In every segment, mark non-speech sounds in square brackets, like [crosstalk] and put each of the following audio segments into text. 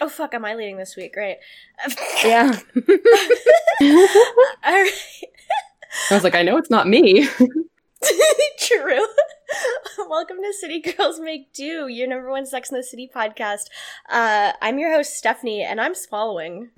Oh fuck, am I leading this week? Great. [laughs] Yeah. [laughs] All right. I was like, I know it's not me. [laughs] True. Welcome to City Girls Make Do, your number one Sex in the City podcast. Uh, I'm your host Stephanie, and I'm swallowing.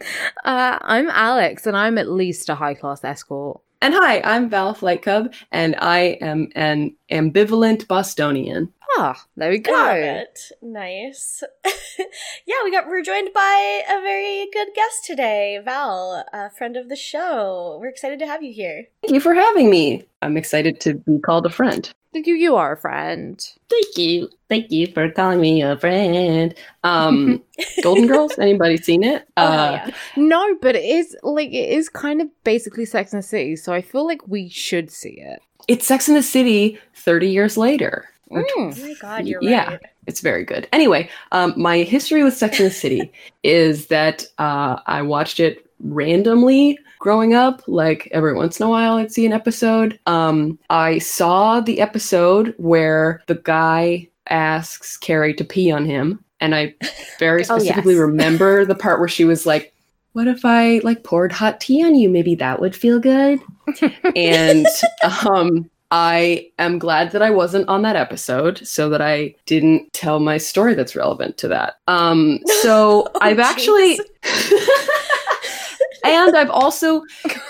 Uh, I'm Alex, and I'm at least a high class escort. and hi, I'm Val Flight Cub, and I am an ambivalent Bostonian. Ah, there we I love go. it. Nice. [laughs] yeah, we got we're joined by a very good guest today, Val, a friend of the show. We're excited to have you here. Thank you for having me. I'm excited to be called a friend. Thank you, you are a friend. Thank you. Thank you for calling me a friend. Um, [laughs] Golden Girls, anybody seen it? Oh, Uh, yeah. No, but it is like it is kind of basically Sex and the City, so I feel like we should see it. It's Sex in the City 30 years later. Or Oh my god, you're Yeah. right. It's very good. Anyway, um, my history with Sex and the City [laughs] is that uh, I watched it randomly growing up. Like every once in a while, I'd see an episode. Um, I saw the episode where the guy asks Carrie to pee on him, and I very [laughs] Oh, specifically yes. remember the part where she was like, "What if I like poured hot tea on you? Maybe that would feel good." [laughs] and um I am glad that I wasn't on that episode so that I didn't tell my story that's relevant to that. Um so [laughs] Oh, I've actually [laughs] and I've also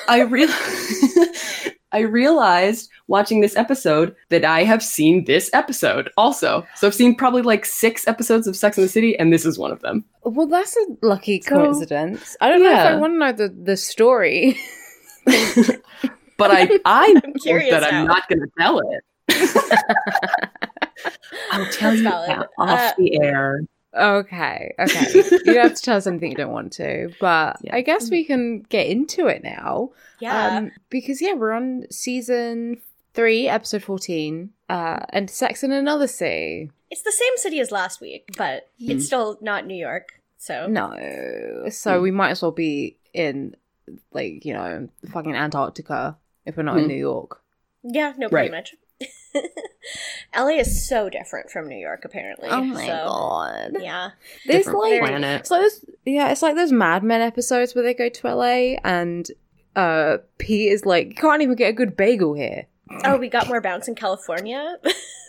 I real [laughs] I realized watching this episode that I have seen this episode also. So I've seen probably like 6 episodes of Sex and the City and this is one of them. Well, that's a lucky So- coincidence. I don't know if I want to know the the story. But I [laughs] I know curious that I'm not going to tell it. [laughs] I'll tell That's you valid. that off Uh, the air. okay, okay. you have to tell us something you don't want to, but [laughs] Yeah. I guess we can get into it now. Yeah. Um, because yeah, we're on season three, episode fourteen, uh, and Sex in Another Sea. it's the same city as last week, but Mhm. it's still not New York. So No, so Hmm. we might as well be in like you know fucking Antarctica if we're not in Hmm. New York. yeah, no, pretty Right. much. [laughs] LA is so different from New York, apparently. Oh my so, god! Yeah. There's Different like planet. it's like those yeah, it's like those Mad Men episodes where they go to LA and uh Pete is like, you can't even get a good bagel here. Oh, we got more bounce in California. [laughs] [laughs]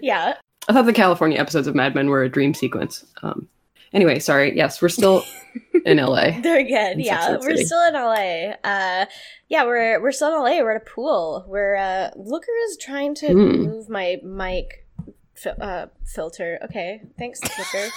yeah. I thought the California episodes of Mad Men were a dream sequence. Um, anyway, sorry. Yes, we're still [laughs] in LA. They're good. In Yeah, we're City. still in LA. Uh, yeah, we're we're still in LA. We're at a pool. We're uh, Looker is trying to Hmm. move my mic fil- uh, filter. Okay, thanks, Looker.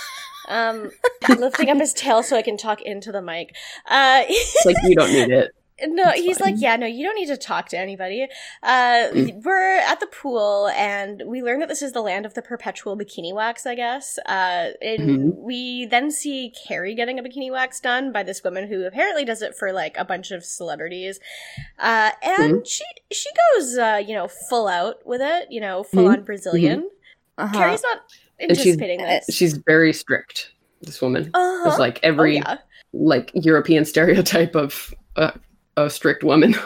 um, [laughs] lifting up his tail so I can talk into the mic. Uh, It's like you don't need it. [laughs] no, That's he's fine. like, yeah, no, you don't need to talk to anybody. Uh, Mm. We're at the pool, and we learn that this is the land of the perpetual bikini wax. I guess. Uh, and Mhm. we then see Carrie getting a bikini wax done by this woman who apparently does it for like a bunch of celebrities. Uh, and Mhm. she she goes, uh, you know, full out with it. You know, full Mhm. on Brazilian. Uh-huh. Carrie's not And she's anticipating this. she's very strict. This woman uh-huh. is like oh, every yeah. like European [laughs] stereotype of uh, a strict woman. [laughs]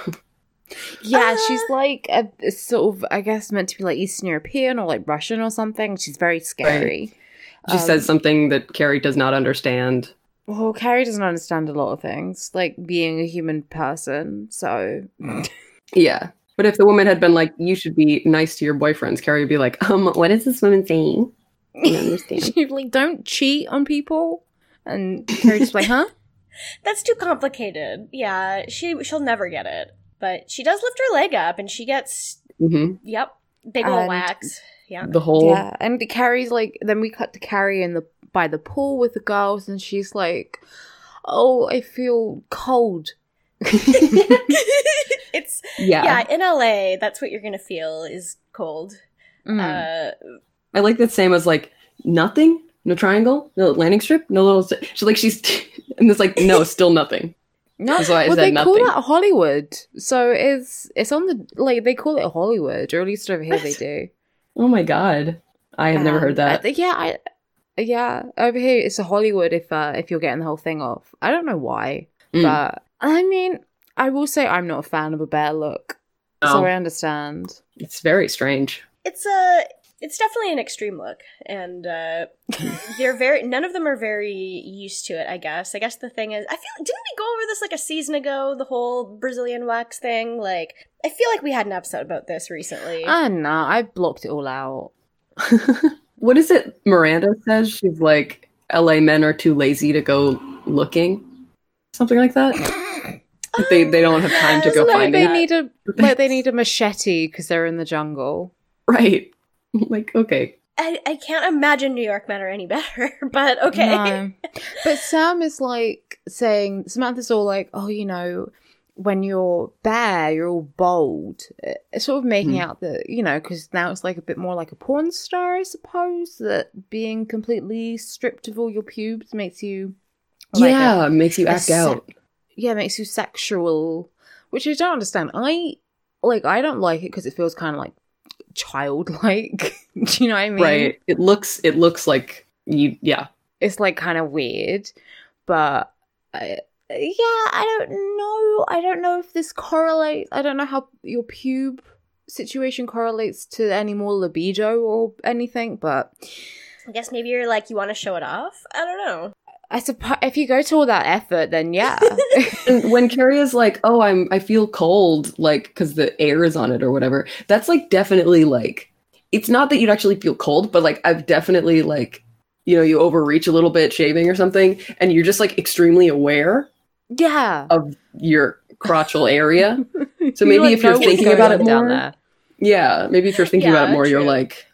Yeah, Uh, she's like a, a sort of, I guess, meant to be like Eastern European or like Russian or something. She's very scary. she Um, says something that Carrie does not understand. Well, Carrie doesn't understand a lot of things, like being a human person. So, [laughs] Yeah. But if the woman had been like, "You should be nice to your boyfriends," Carrie would be like, "Um, what is this woman saying?" [laughs] I don't understand. she's like, don't cheat on people. And Carrie's just like, huh? That's too complicated. Yeah, she she'll never get it. But she does lift her leg up, and she gets hmm yep big ol' And- wax. Yeah. The whole Yeah, and Carrie's like, then we cut to Carrie in the by the pool with the girls, and she's like, "Oh, I feel cold." [laughs] it's yeah. yeah. in LA, that's what you're gonna feel is cold. Mm. Uh, I like that same as like nothing. No triangle? No landing strip? No little. She's like she's, and it's like no, still nothing. [laughs] No, That's why I well, said they call nothing. that Hollywood, so it's it's on the like they call it Hollywood, or at least over here they do. Oh my god, I have never Um, heard that. I think- yeah, I, yeah, over here it's a Hollywood if uh, if you're getting the whole thing off. I don't know why, Mm. but I mean, I will say I'm not a fan of a bear look, so No. I understand. It's very strange. It's a it's definitely an extreme look and uh [laughs] they're very none of them are very used to it i guess i guess the thing is i feel didn't we go over this like a season ago the whole brazilian wax thing like i feel like we had an episode about this recently Ah, nah, I blocked it all out. [laughs] what is it? Miranda says she's like, "L.A. men are too lazy to go looking," something like that. They they don't have time to go like find they it. need a like they [laughs] need a machete because they're in the jungle. Right. [laughs] Like okay. I, I can't imagine new york men are any better [laughs] but okay No. [laughs] But Sam is like saying Samantha's all like, oh, you know, when you're bare, you're all bold. It's sort of making Hmm. out that you know, because now it's like a bit more like a porn star, I suppose. That being completely stripped of all your pubes makes you, like, a- yeah, makes you a act out. yeah, makes you sexual, which I don't understand. I like, I don't like it because it feels kind of like childlike. [laughs] Do you know what I mean? Right. It looks it looks like you. Yeah. it's like kind of weird, but I, yeah, I don't know. I don't know if this correlates. I don't know how your pube situation correlates to any more libido or anything, but i guess maybe you're like you want to show it off i don't know I suppose if you go to all that effort, then yeah. [laughs] And when Carrie is like, "Oh, I'm I feel cold," like because the air is on it or whatever, that's like definitely like it's not that you'd actually feel cold, but like I've definitely like you know you overreach a little bit shaving or something, and you're just like extremely aware yeah. of your crotchal area. So [laughs] You, maybe like, if you're thinking about it more- there. Yeah, maybe if you're thinking about it more, you're like,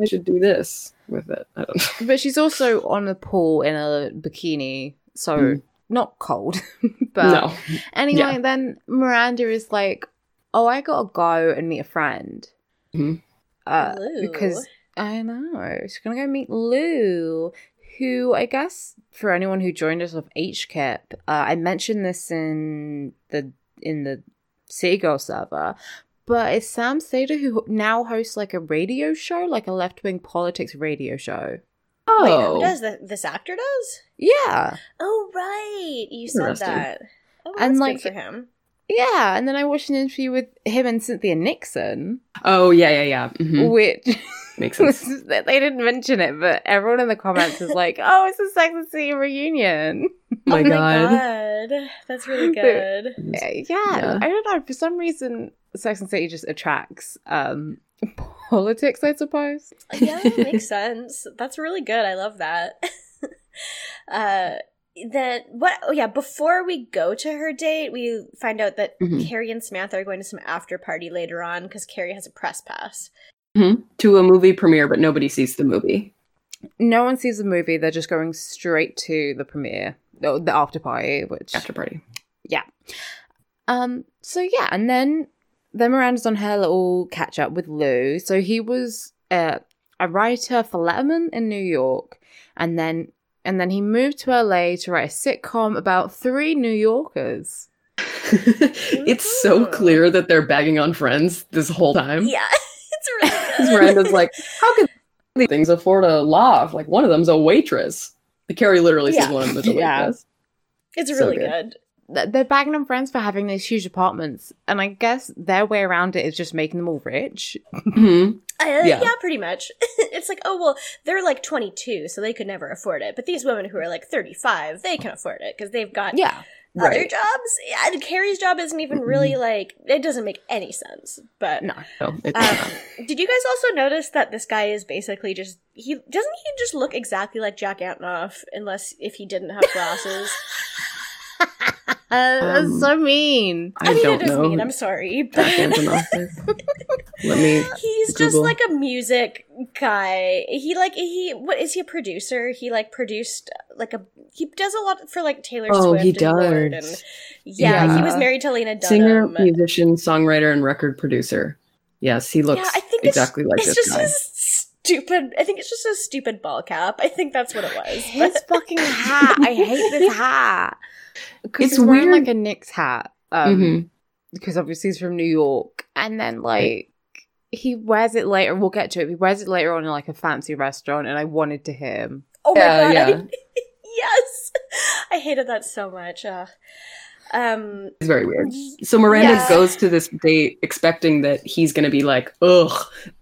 I should do this with it. I don't know. But she's also on the pool in a bikini, so Mm. not cold. [laughs] but no. Anyway, Yeah. then Miranda is like, "Oh, I gotta go and meet a friend." Mhm. Uh, Lou. because I know she's gonna go meet Lou, who I guess for anyone who joined us off HKIP, uh, I mentioned this in the in the City Girl server. But it's Sam Seder who now hosts like a radio show, like a left wing politics radio show. Wait, Oh, who does the, this actor does Yeah, oh right you said that oh, And, like- good for him yeah. And then I watched an interview with him and Cynthia Nixon, oh yeah, yeah, yeah. Mhm. which [laughs] Makes sense. [laughs] they didn't mention it, but everyone in the comments is like, "Oh, it's a Sex and the City reunion." Oh my oh god. my god that's really [laughs] good yeah, Yeah. I don't know. For some reason, Sex and the City just attracts um [laughs] politics, I suppose. yeah, makes sense. That's really good. I love that. uh then what oh yeah, before we go to her date, we find out that Mhm. Carrie and Samantha are going to some after party later on because Carrie has a press pass. Mhm. To a movie premiere, but nobody sees the movie. No one sees the movie; they're just going straight to the premiere, the after party, which After party. Yeah. Um. So yeah, and then then Miranda's on her little catch up with Lou. So he was uh, a writer for Letterman in New York, and then and then he moved to LA to write a sitcom about three New Yorkers. [laughs] it's so clear that they're bagging on friends this whole time. Yeah, Because. Miranda's like, how could these things afford a loft? Like one of them's a waitress. The Carrie literally says one of them is a Yeah. waitress. it's so really good. good. They're bagging on friends for having these huge apartments, and I guess their way around it is just making them all rich. Mhm. Uh, Yeah. yeah. pretty much. [laughs] it's like, oh well, they're like 22, so they could never afford it. But these women who are like 35, they can afford it because they've got Yeah, other Right. jobs. Yeah, and Carrie's job isn't even really like it doesn't make any sense. But no. No, it's um, did you guys also notice that this guy is basically just he doesn't he just look exactly like Jack Antonoff unless if he didn't have glasses? [laughs] Uh, that's Um, so mean. I, mean, don't it is know. mean. I'm sorry, but Jack Antonoff is. Let me. he's just like a music guy. He like he what is he a producer? He like produced like a he does a lot for like Taylor Oh, Swift. he and Lorde does. and yeah, he was married to Lena Dunham. Singer, musician, songwriter, and record producer. Yes, he looks yeah, I think exactly it's, like it's this just guy. his stupid. I think it's just a stupid ball cap. I think that's what it was. His [laughs] fucking hat. I hate this [laughs] hat. Because It's he's wearing weird. like a Knicks hat. Um, Mhm. because obviously he's from New York, and then like he wears it later. We'll get to it. He wears it later on in like a fancy restaurant, and I wanted to hear him. oh my Yeah, god! yeah. I- [laughs] yes, I hated that so much. Uh, um, It's very weird. So Miranda Yeah. goes to this date expecting that he's going to be like, ugh,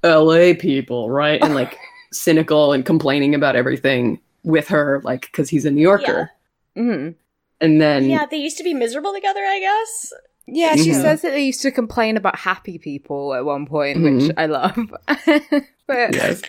LA people, right? And like [laughs] cynical and complaining about everything with her, like, because he's a New Yorker. hmm And then, yeah, they used to be miserable together. I guess. Yeah, she Mhm. says that they used to complain about happy people at one point, which Mhm. I love. [laughs] but yes.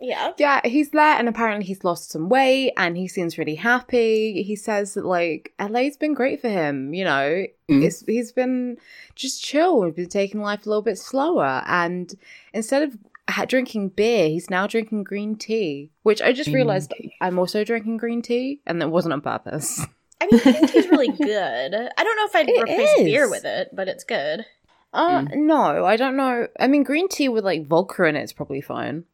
Yeah. yeah, he's there, and apparently he's lost some weight, and he seems really happy. He says that like LA's been great for him. You know, Mhm. it's, he's been just chill. He's been taking life a little bit slower, and instead of ha- drinking beer, he's now drinking green tea. Which I just realized tea. I'm also drinking green tea, and that wasn't on purpose. [laughs] I mean, green tea's really good. I don't know if I'd It replace beer with it, but it's good. Uh, Mm. no, I don't know. I mean, green tea with like vodka in it's probably fine.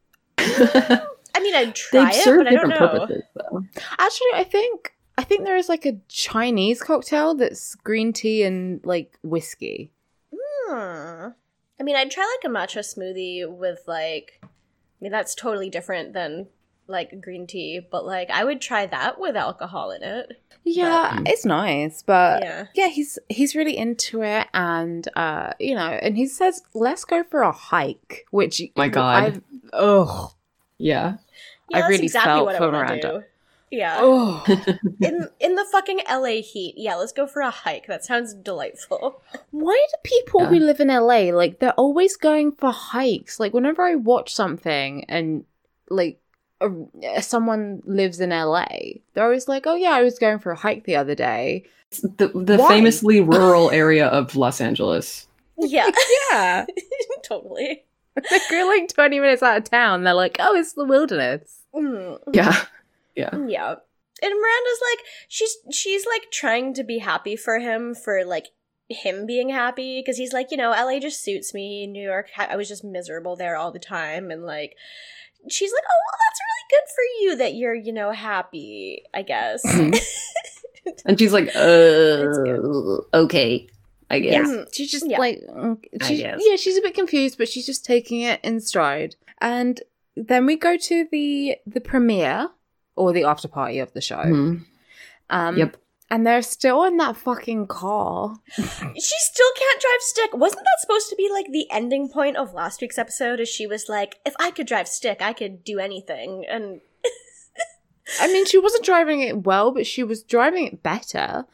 [laughs] I mean, I'd try they it, serve but I don't different know. purposes, though. Actually, I think I think there is like a Chinese cocktail that's green tea and like whiskey. Hmm. I mean, I'd try like a matcha smoothie with like. I mean, that's totally different than like green tea, but like I would try that with alcohol in it. Yeah, it's nice, but yeah. yeah, he's he's really into it, and uh, you know, and he says, "Let's go for a hike," which My God. I've, ugh, Yeah. Yeah, I that's really exactly felt what I for want to Miranda. do. Yeah. oh, [laughs] In in the fucking LA heat. Yeah, let's go for a hike. That sounds delightful. Why do people Yeah. who live in LA like they're always going for hikes? Like whenever I watch something and like uh, someone lives in LA, they're always like, "Oh yeah, I was going for a hike the other day." The, the Why? famously [laughs] rural area of Los Angeles. Yeah, [laughs] Yeah, totally. [laughs] they go like twenty minutes out of town. They're like, "Oh, it's the wilderness." Mm. Yeah. Yeah. Yeah. And Miranda's like she's she's like trying to be happy for him for like him being happy because he's like, you know, LA just suits me. New York I was just miserable there all the time and like she's like, "Oh, well that's really good for you that you're, you know, happy, I guess." Mhm. [laughs] And she's like, uh, okay, I guess. Yeah. She's just Yeah. like, mm, I she's, guess. yeah, she's a bit confused, but she's just taking it in stride. And then we go to the the premiere or the after party of the show. Mhm. Um, Yep. And they're still in that fucking car. [laughs] she still can't drive stick. Wasn't that supposed to be like the ending point of last week's episode as she was like, "If I could drive stick, I could do anything." And I mean, she wasn't driving it well, but she was driving it better.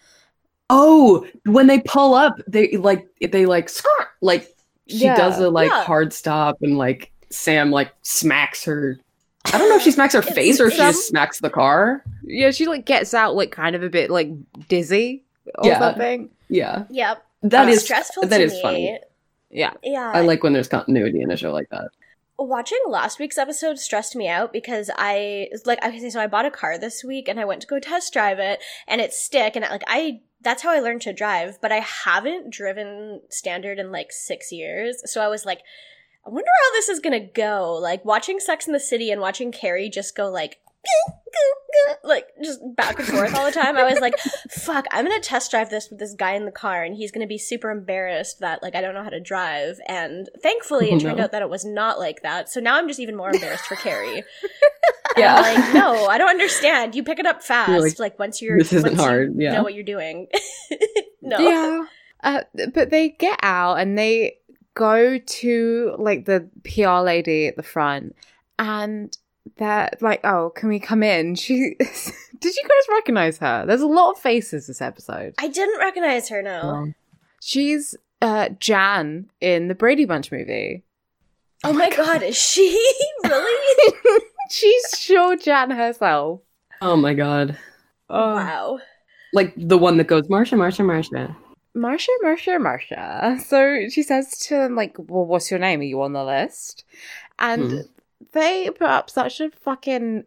Oh, when they pull up, they like they like skirt like she Yeah. does a like Yeah. hard stop and like Sam like smacks her. I don't know if she smacks her face or if she just smacks the car. Yeah, she like gets out like kind of a bit like dizzy or Yeah. something. Yeah, yep, that it's is stressful. That is me. funny. Yeah. Yeah, I like when there's continuity in a show like that. Watching last week's episode stressed me out because I like okay, so I bought a car this week and I went to go test drive it and it's stick and like I that's how I learned to drive, but I haven't driven standard in like six years. So I was like, I wonder how this is gonna go. Like watching Sex in the City and watching Carrie just go like [laughs] like just back and forth all the time. I was like, [laughs] fuck, I'm gonna test drive this with this guy in the car and he's gonna be super embarrassed that like I don't know how to drive. And thankfully Oh, it turned no. out that it was not like that. So now I'm just even more [laughs] embarrassed for Carrie. Yeah. I'm like, no, I don't understand. You pick it up fast. Like, like, once you're "This isn't hard," yeah. know what you're doing. no. Yeah. Uh, but they get out and they go to like the PR lady at the front and they're like, oh, can we come in? [laughs] She did you guys recognize her? There's a lot of faces this episode. I didn't recognize her, no. Um, She's uh Jan in the Brady Bunch movie. oh my god, is she? [laughs] really? [laughs] She's sure Jan herself. oh my god, Oh. wow. like the one that goes Marcia, Marcia, Marcia. Marcia, Marcia, Marcia. So she says to them, like, well, what's your name? Are you on the list? And Hmm. They put up such a fucking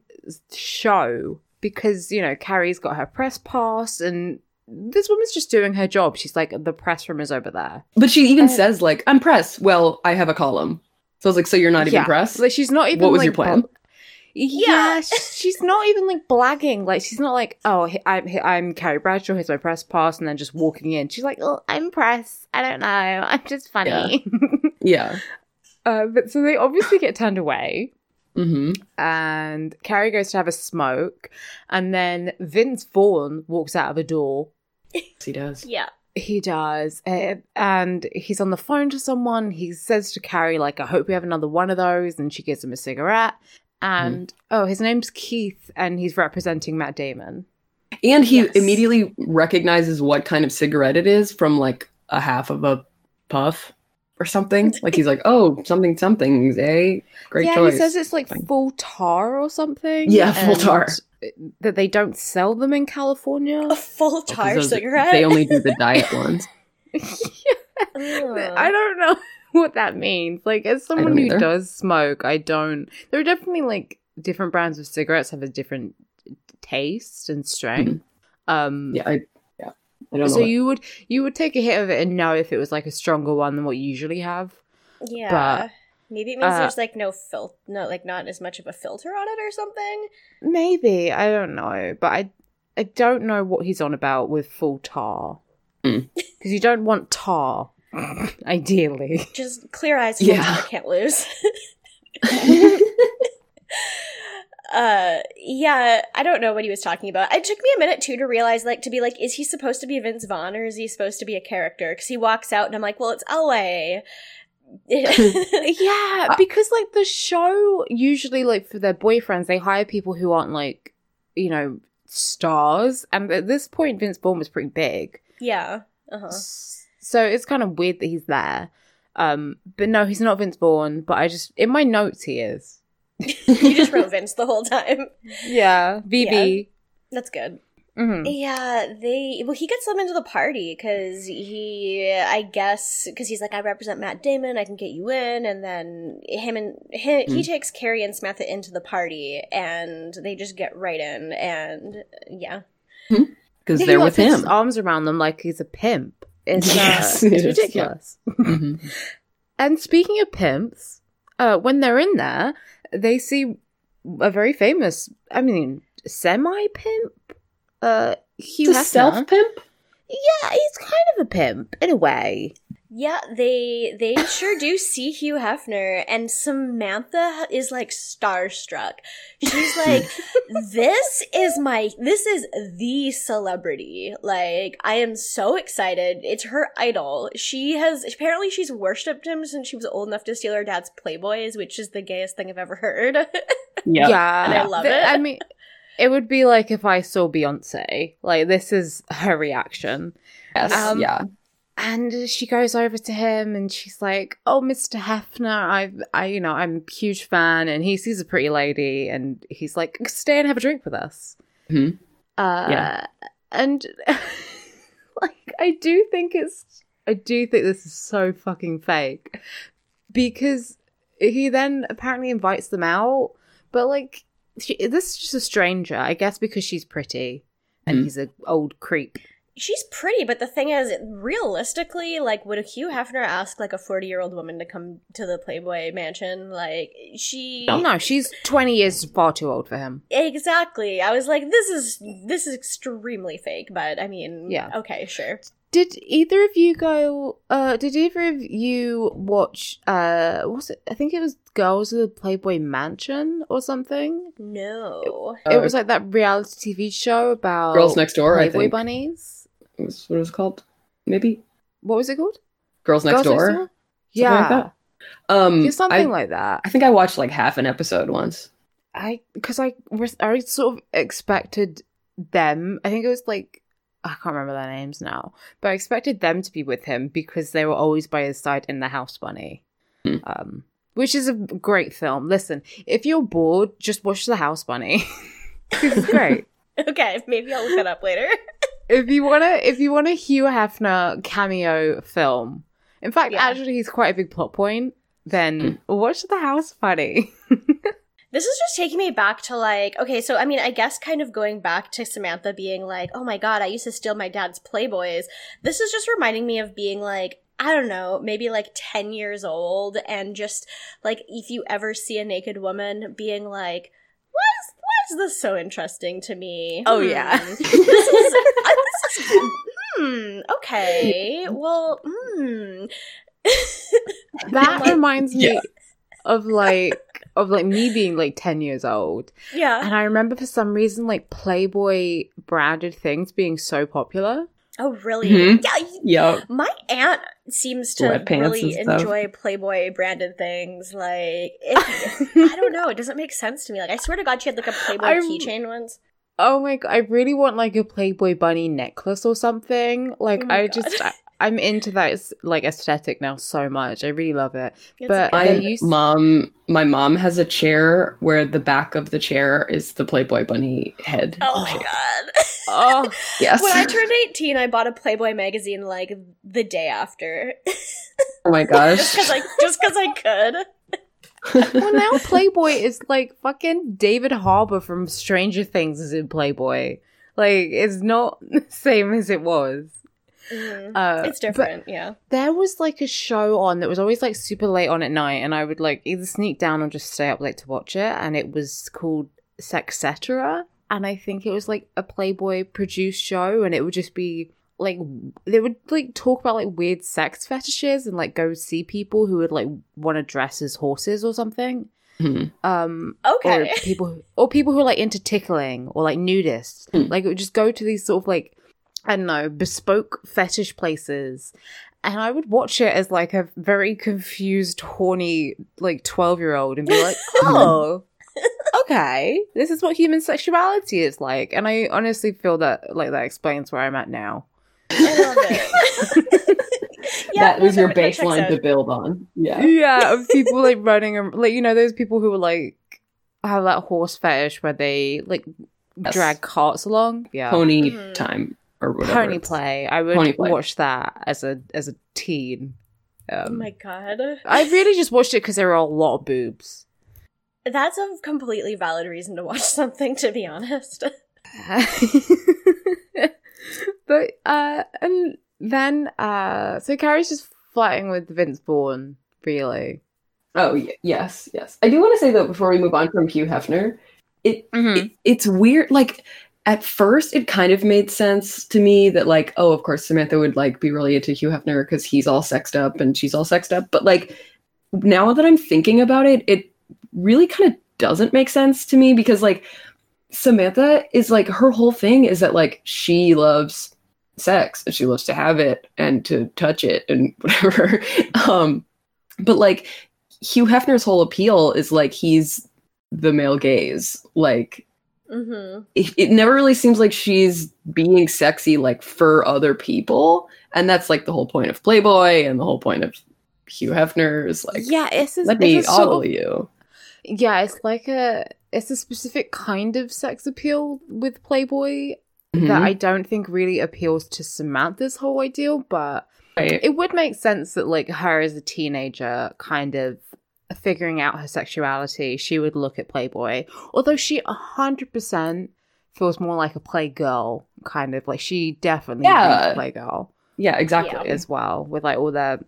show because, you know, Carrie's got her press pass and this woman's just doing her job. She's like, the press room is over there. But she even Uh, says like, "I'm press." Well, I have a column, So I was like, so you're not even yeah. impressed? Like she's not even. What was like, your plan? bla- Yeah, [laughs] she's not even like blagging. Like she's not like, oh, I'm I'm Carrie Bradshaw. Here's my press pass, and then just walking in. She's like, oh, I'm press. I don't know. I'm just funny. yeah. [laughs] uh, but so they obviously get turned away, hmm and Carrie goes to have a smoke, and then Vince Vaughn walks out of a door. He does. Yeah. He does. Uh, and he's on the phone to someone. He says to Carrie, like, I hope we have another one of those. And she gives him a cigarette. And oh, his name's Keith, and he's representing Matt Damon. And he Yes. immediately recognizes what kind of cigarette it is from like a half of a puff or something. like he's like, oh, something something's eh? Great yeah, choice. he says it's like Fine. full tar or something. Yeah, full tar. That they don't sell them in California. A full Oh, 'cause tar those- cigarette. They only do the [laughs] diet ones. yeah. I don't know [laughs] what that means. Like, as someone who does smoke, I don't. There are definitely like different brands of cigarettes have a different taste and strength. Um, Yeah, I yeah. I don't know. so what- you would you would take a hit of it and know if it was like a stronger one than what you usually have. Yeah. But, Maybe it means uh, there's like no fil no like not as much of a filter on it or something. Maybe I don't know, but I I don't know what he's on about with full tar because you don't want tar, [laughs] ideally. Just clear eyes Yeah. yeah. can't lose. [laughs] [laughs] uh yeah, I don't know what he was talking about. It took me a minute too to realize like to be like is he supposed to be Vince Vaughn or is he supposed to be a character? Cuz he walks out and I'm like, "Well, it's LA." [laughs] Yeah, [laughs] because like the show usually like for their boyfriends they hire people who aren't like you know stars, and at this point Vince Vaughn was pretty big, yeah. Uh-huh. So it's kind of weird that he's there. Um, but no, he's not Vince Vaughn. But I just in my notes he is. You just wrote Vince the whole time. Yeah, VV. That's good. Mhm. Yeah, they. Well, he gets them into the party because he, I guess, because he's like, I represent Matt Damon, I can get you in, and then him and he, he takes Carrie and Samantha into the party, and they just get right in, and yeah, because Yeah, they're with him. His arms around them like he's a pimp. It's, Yes, uh, it it's is, yeah. ridiculous. Mhm. And speaking of pimps, uh, when they're in there, they see a very famous, I mean, semi pimp, uh, Hugh a Hefner. self pimp. Yeah, he's kind of a pimp in a way. Yeah, they they sure do [laughs] see Hugh Hefner, and Samantha is like starstruck. She's [laughs] like, this is my this is the celebrity like i am so excited it's her idol she has apparently she's worshipped him since she was old enough to steal her dad's playboys which is the gayest thing i've ever heard [laughs] Yeah. Yeah, And I love Th- it. I mean, it would be like if I saw Beyonce. Like this is her reaction. Yes. Um, yeah. And she goes over to him and she's like, "Oh, Mr. Hefner, I, I, you know, I'm a huge fan." And he sees a pretty lady, and he's like, "Stay and have a drink with us." Mhm. Uh, Yeah. And [laughs] like, I do think it's, I do think this is so fucking fake because he then apparently invites them out, but like, she, this is just a stranger, I guess, because she's pretty and Mhm. he's an old creep. She's pretty but the thing is realistically like would hugh hefner ask like a 40 year old woman to come to the playboy mansion like she No. No, she's 20 years far too old for him. exactly i was like this is this is extremely fake but i mean Yeah. okay sure Did either of you go, uh, did either of you watch, uh, was it? I think it was Girls of the Playboy Mansion or something. no it was like that reality TV show about Girls Next Door, I Playboy think. bunnies. Was what it was called? Maybe What was it called? Girls Next Girls Door. Door? like Yeah. that. Um, It's something I, like that. I think I watched like half an episode once. I because I res- I sort of expected them. I think it was like I can't remember their names now, but I expected them to be with him because they were always by his side in the House Bunny, Hmm. um, which is a great film. Listen, if you're bored, just watch the House Bunny. [laughs] it's great. [laughs] okay maybe i'll look it up later [laughs] if you wanna, if you want a Hugh Hefner cameo film, in fact, Yeah. actually, he's quite a big plot point. Then mm. watch the House Bunny. [laughs] This is just taking me back to like, okay, so I mean, I guess kind of going back to Samantha being like, oh my god, I used to steal my dad's Playboys. This is just reminding me of being like, I don't know, maybe like 10 years old and just like if you ever see a naked woman being like, why is, why is this so interesting to me? Oh, Hmm. yeah. [laughs] this is, uh, this is, hmm, okay. Well, hmm. [laughs] That Like, reminds me yeah. of like of like me being like 10 years old. yeah. And I remember for some reason like Playboy branded things being so popular. Oh, really? Mhm. Yeah. Yep. My aunt seems to Sweatpants really enjoy Playboy branded things. Like, it, I don't know. It doesn't make sense to me. Like, I swear to God, she had like a Playboy I- keychain once. Oh my god, I really want like a Playboy bunny necklace or something. Like Oh I God. just I, I'm into that s- like aesthetic now so much. I really love it. It's But I My used- mom, my mom has a chair where the back of the chair is the Playboy bunny head. oh my. God. Oh, [laughs] Yes. when I turned 18, I bought a Playboy magazine like the day after. oh my [laughs] gosh. just because I, just 'cause I could. [laughs] well now Playboy is like fucking David Harbour from Stranger Things is in Playboy. Like it's not the same as it was. Mhm. Uh, it's different, yeah. There was like a show on that was always like super late on at night, and I would like either sneak down or just stay up late to watch it. And it was called Sexcetera, and I think it was like a Playboy produced show, and it would just be like they would like talk about like weird sex fetishes and like go see people who would like want to dress as horses or something. Mhm. Um, Okay. or people who, or people who are like into tickling or like nudists. Hmm. Like it would just go to these sort of like I don't know bespoke fetish places, and I would watch it as like a very confused, horny like twelve year old and be like, [laughs] oh. Okay, this is what human sexuality is like, and I honestly feel that like that explains where I'm at now. I love it. [laughs] yeah, that was your that- that checks baseline to build on. Yeah. yeah, of [laughs] people like running, ar- like you know, those people who are like have that horse fetish where they like Yes. drag carts along. Yeah, Pony Mhm. time or whatever. pony play. I would Pony play. watch that as a as a teen. Oh Um, my god. I really just watched it because there were a lot of boobs. That's a completely valid reason to watch something, to be honest. [laughs] [laughs] but uh, and then uh, so Carrie's just flirting with Vince Vaughn. Really, Oh y- yes, yes. I do want to say though before we move on from Hugh Hefner, it, Mm-hmm. it it's weird. Like at first, it kind of made sense to me that like, oh, of course Samantha would like be really into Hugh Hefner because he's all sexed up and she's all sexed up. But like now that I'm thinking about it, it really kind of doesn't make sense to me because like Samantha is like her whole thing is that like she loves sex and she loves to have it and to touch it and [laughs] whatever. um, but like Hugh Hefner's whole appeal is like he's the male gaze. Like hmm it, it never really seems like she's being sexy like for other people, and that's like the whole point of Playboy and the whole point of Hugh Hefner is like yeah, it's a, let me sort of- you. Yeah, it's like a it's a specific kind of sex appeal with Playboy that Mhm. I don't think really appeals to Samantha's whole ideal, but Right. it would make sense that like her as a teenager kind of figuring out her sexuality, she would look at Playboy. Although she hundred percent feels more like a playgirl, kind of like she definitely Yeah. reads playgirl yeah, exactly. as well, with like all the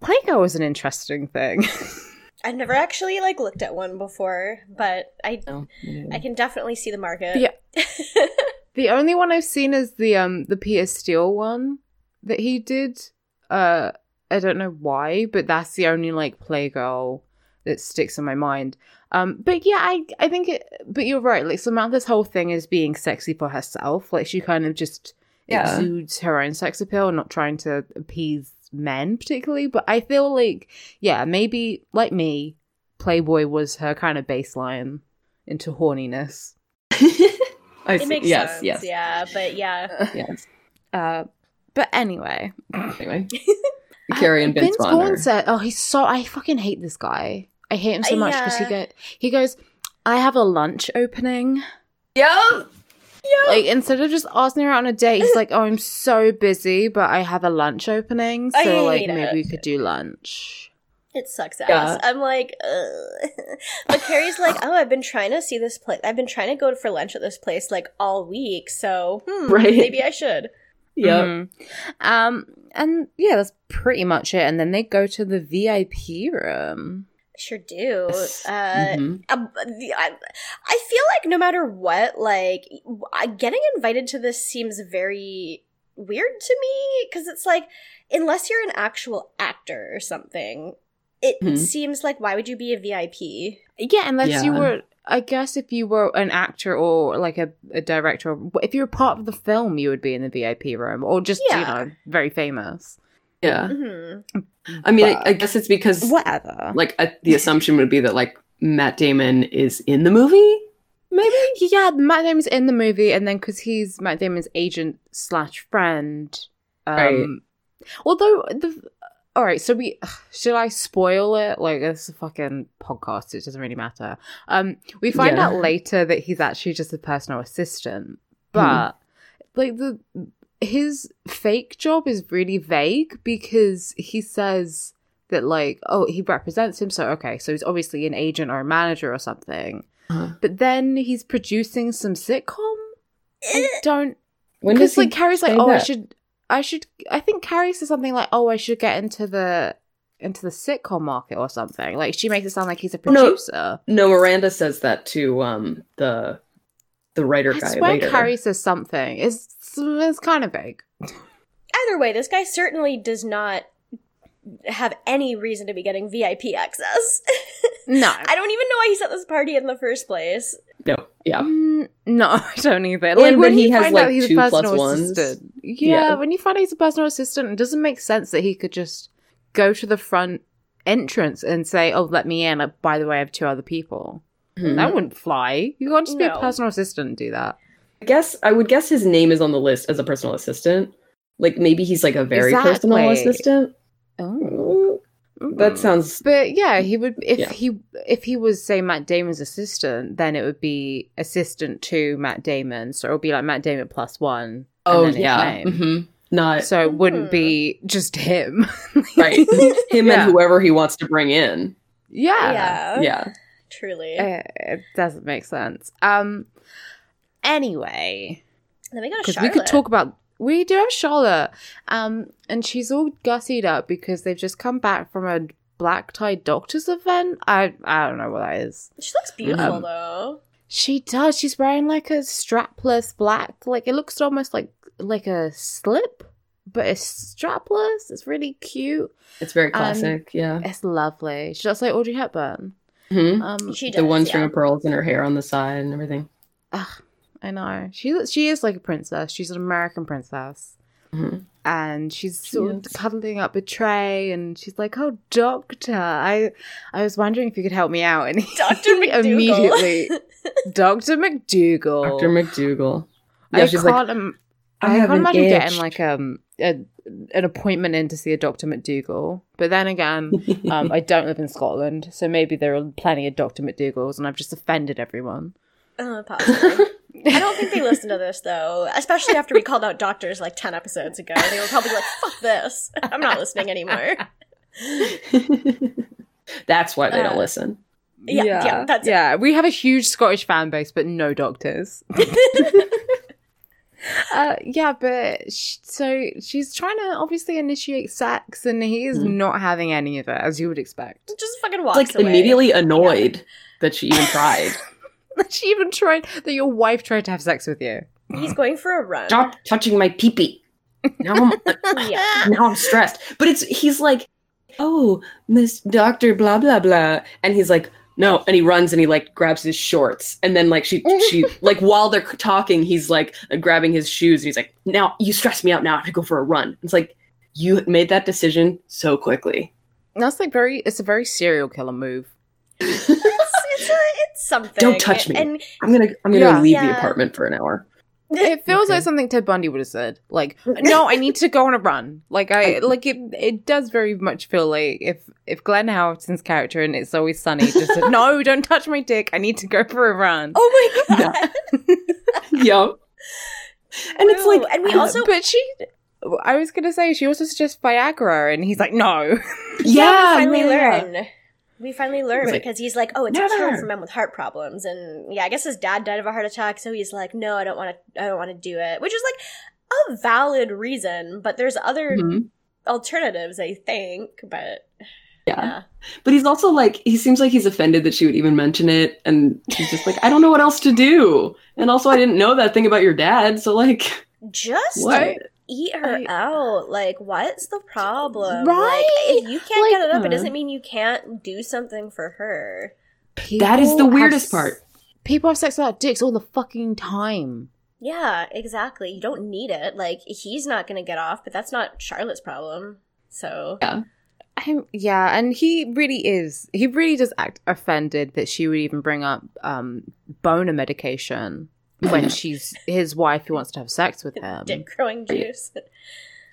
playgirl is an interesting thing. [laughs] I've never actually like looked at one before, but I No, I can definitely see the market. Yeah. [laughs] The only one I've seen is the um the Peter Steele one that he did. Uh I don't know why, but that's the only like playgirl that sticks in my mind. Um but yeah, I I think it but you're right. Like Samantha's whole thing is being sexy for herself. Like she kind of just Yeah. exudes her own sex appeal, not trying to appease men particularly, but I feel like yeah, maybe like me, Playboy was her kind of baseline into horniness. [laughs] I it see. makes yes, sense. yes, Yeah, but yeah. [laughs] yes. Uh, but anyway, Anyway, [laughs] Carrie and Vince, Vaughn. Vaughn said, "Oh, he's so I fucking hate this guy. I hate him so much because he yeah. go he goes, I have a lunch opening. Yeah. Like instead of just asking her out on a date, he's like, "Oh, I'm so busy, but I have a lunch opening, so like maybe it. we could do lunch." It sucks ass. Yeah. I'm like, Ugh. but Carrie's like, oh, I've been trying to see this place. I've been trying to go for lunch at this place like all week. So hmm, Right. maybe I should. Yep. Mhm. Um, and yeah, that's pretty much it. And then they go to the VIP room. Sure do. Uh, Mhm. um, I, I feel like no matter what, like getting invited to this seems very weird to me because it's like unless you're an actual actor or something, it Mhm. seems like why would you be a VIP? Yeah, unless you were, I guess, if you were an actor or like a, a director, if you were part of the film, you would be in the VIP room, or just you know, very famous. Yeah. hmm I mean, I, I guess it's because Whatever. like I, the assumption would be that like Matt Damon is in the movie. Maybe. Yeah, Matt Damon's in the movie, and then because he's Matt Damon's agent slash friend. Um, Right. Although the. All right, so we should I spoil it? Like it's a fucking podcast; it doesn't really matter. Um, we find Yeah. out later that he's actually just a personal assistant, but like the his fake job is really vague because he says that like oh he represents him, so okay, so he's obviously an agent or a manager or something. Uh-huh. But then he's producing some sitcom. I don't When because does like Carrie's like, oh, I should, I should. I think Carrie says something like, oh, I should get into the into the sitcom market or something. Like she makes it sound like he's a No. producer. No, Miranda says that to um the the writer I guy swear later. Carrie says something. It's it's kind of vague. Either way, this guy certainly does not have any reason to be getting VIP access. [laughs] No, I don't even know why he's at this party in the first place. No, yeah. Mm, no, [laughs] I don't either. And Like when then he has, like, two a plus ones. assistant, yeah, Yeah. When you find out he's a personal assistant, it doesn't make sense that he could just go to the front entrance and say, "Oh, let me in." Like, by the way, I have two other people. Mhm. That wouldn't fly. You can't just be a personal assistant and do that. I guess I would guess his name is on the list as a personal assistant. Like maybe he's like a very personal assistant. Oh. Mm, That sounds But yeah, he would if Yeah. he if he was say Matt Damon's assistant, then it would be assistant to Matt Damon. So it would be like Matt Damon plus one. and Oh then his yeah. name. hmm Not So it wouldn't be just him. [laughs] right. Him Yeah. and whoever he wants to bring in. yeah. yeah, Yeah. truly. Uh, it doesn't make sense. Um anyway, then we go to Charlotte. we could talk about we do have Charlotte. Um and she's all gussied up because they've just come back from a black tie doctors event. I I don't know what that is. She looks beautiful Um, though. She does. She's wearing like a strapless black, like it looks almost like like a slip, but it's strapless. It's really cute. It's very Um, classic. yeah. It's lovely. She looks like Audrey Hepburn. Mhm. Um, She does. The one string yeah. of pearls in her hair on the side and everything. ugh, I know. She she is like a princess. She's an American princess, Mhm. and she's She sort of cuddling up a Trey, and she's like, "Oh, doctor, I I was wondering if you could help me out." And he Dr. [laughs] MacDougal. immediately, [laughs] Doctor MacDougal. Dr. MacDougal. I she's can't. like, im- I I, can't imagine itch. getting like um a, an appointment in to see a Doctor MacDougal. But then again, um, I don't live in Scotland, so maybe there are plenty of Doctor MacDougals, and I've just offended everyone. Uh, possibly. [laughs] I don't think they listen to this though, especially after we called out doctors like ten episodes ago. They were probably like, "Fuck this! I'm not listening anymore." [laughs] That's why they don't Uh, listen. Yeah, yeah, that's yeah. We have a huge Scottish fan base, but no doctors. [laughs] [laughs] uh, yeah, but sh- so she's trying to obviously initiate sex, and he is Mhm. not having any of it, as you would expect. Just fucking walks like away. immediately annoyed that she even tried. [laughs] she even tried that your wife tried to have sex with you. He's going for a run. Stop touching my peepee. Now I'm [laughs] Yeah. now I'm stressed. But it's he's like, oh, Miss Doctor, blah blah blah, and he's like, no, and he runs and he like grabs his shorts, and then like she she [laughs] like while they're talking, he's like uh, grabbing his shoes, and he's like, now you stress me out. Now I have to go for a run. It's like you made that decision so quickly. That's like very. It's a very serial killer move. It's, it's, a, it's something. Don't touch me. And I'm gonna I'm gonna Yeah. leave the apartment for an hour. It [laughs] feels Okay. like something Ted Bundy would have said. Like, [laughs] no, I need to go on a run. Like, I like it. It does very much feel like if if Glenn Howerton's character and It's Always Sunny just said, "No, [laughs] don't touch my dick. I need to go for a run." oh my god! Yep. And it's like and we also but she. I was gonna say she also suggests Viagra, and he's like, "No." yeah, we finally yeah, yeah. learn. We finally learn because he's like, "Oh, it's a cure for men with heart problems," and yeah, I guess his dad died of a heart attack, so he's like, "No, I don't want to. I don't want to do it." Which is like, a valid reason, but there's other Mhm. alternatives, I think. But Yeah. yeah, But he's also like, he seems like he's offended that she would even mention it. And he's just like, I don't know what else to do. And also, I didn't know that thing about your dad. So, like, just what? Eat her I- out. Like, what's the problem? Right? Like, if you can't Like, get it up, it doesn't mean you can't do something for her. That is the People have weirdest s- part. People have sex without dicks all the fucking time. Yeah, exactly. You don't need it. Like, he's not gonna get off, but that's not Charlotte's problem. So I'm, yeah, and he really is. He really does act offended that she would even bring up um, boner medication when [clears throat] she's his wife who wants to have sex with [laughs] him. dick growing juice.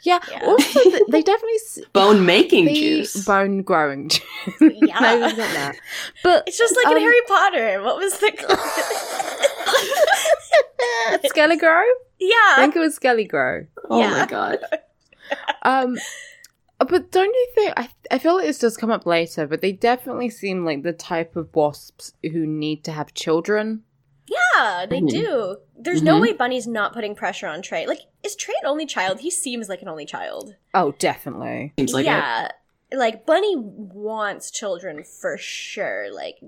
Yeah. Yeah. Also, they definitely [laughs] Bone making juice. bone growing. [laughs] juice. Yeah. no, not that. But It's just like in Um, Harry Potter. What was the Skele-Gro. Grow? Yeah. I think it was Skele-Gro. oh yeah. my God. Um, but don't you think? I I feel like this does come up later, but they definitely seem like the type of wasps who need to have children. Yeah, they Mhm. do. There's no Mhm. way Bunny's not putting pressure on Trey. Like, is Trey an only child? He seems like an only child. Oh, definitely. Seems like it. yeah. Like Bunny wants children for sure, like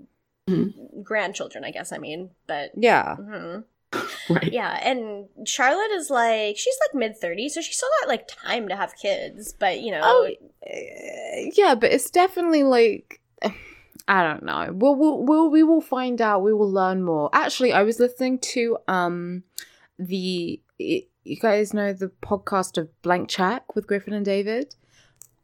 Mhm. grandchildren, I guess. I mean, but Yeah. mhm. [laughs] Right. yeah. And Charlotte is like she's like mid thirties, so she's still got like time to have kids. But you know, Oh, Uh, yeah, but it's definitely like I don't know. We'll, we'll, we'll we will find out. We will learn more. Actually, I was listening to um the you guys know the podcast of Blank Check with Griffin and David.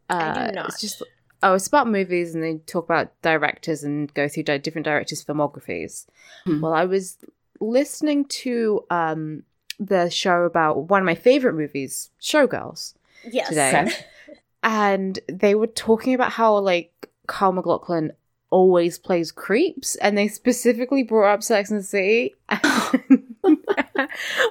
I do not. It's just oh, it's about movies and they talk about directors and go through di- different directors' filmographies. Hmm. Well, I was listening to um the show about one of my favorite movies, Showgirls yes. today. [laughs] And they were talking about how like Kyle MacLachlan always plays creeps, and they specifically brought up Sex and the City. [laughs]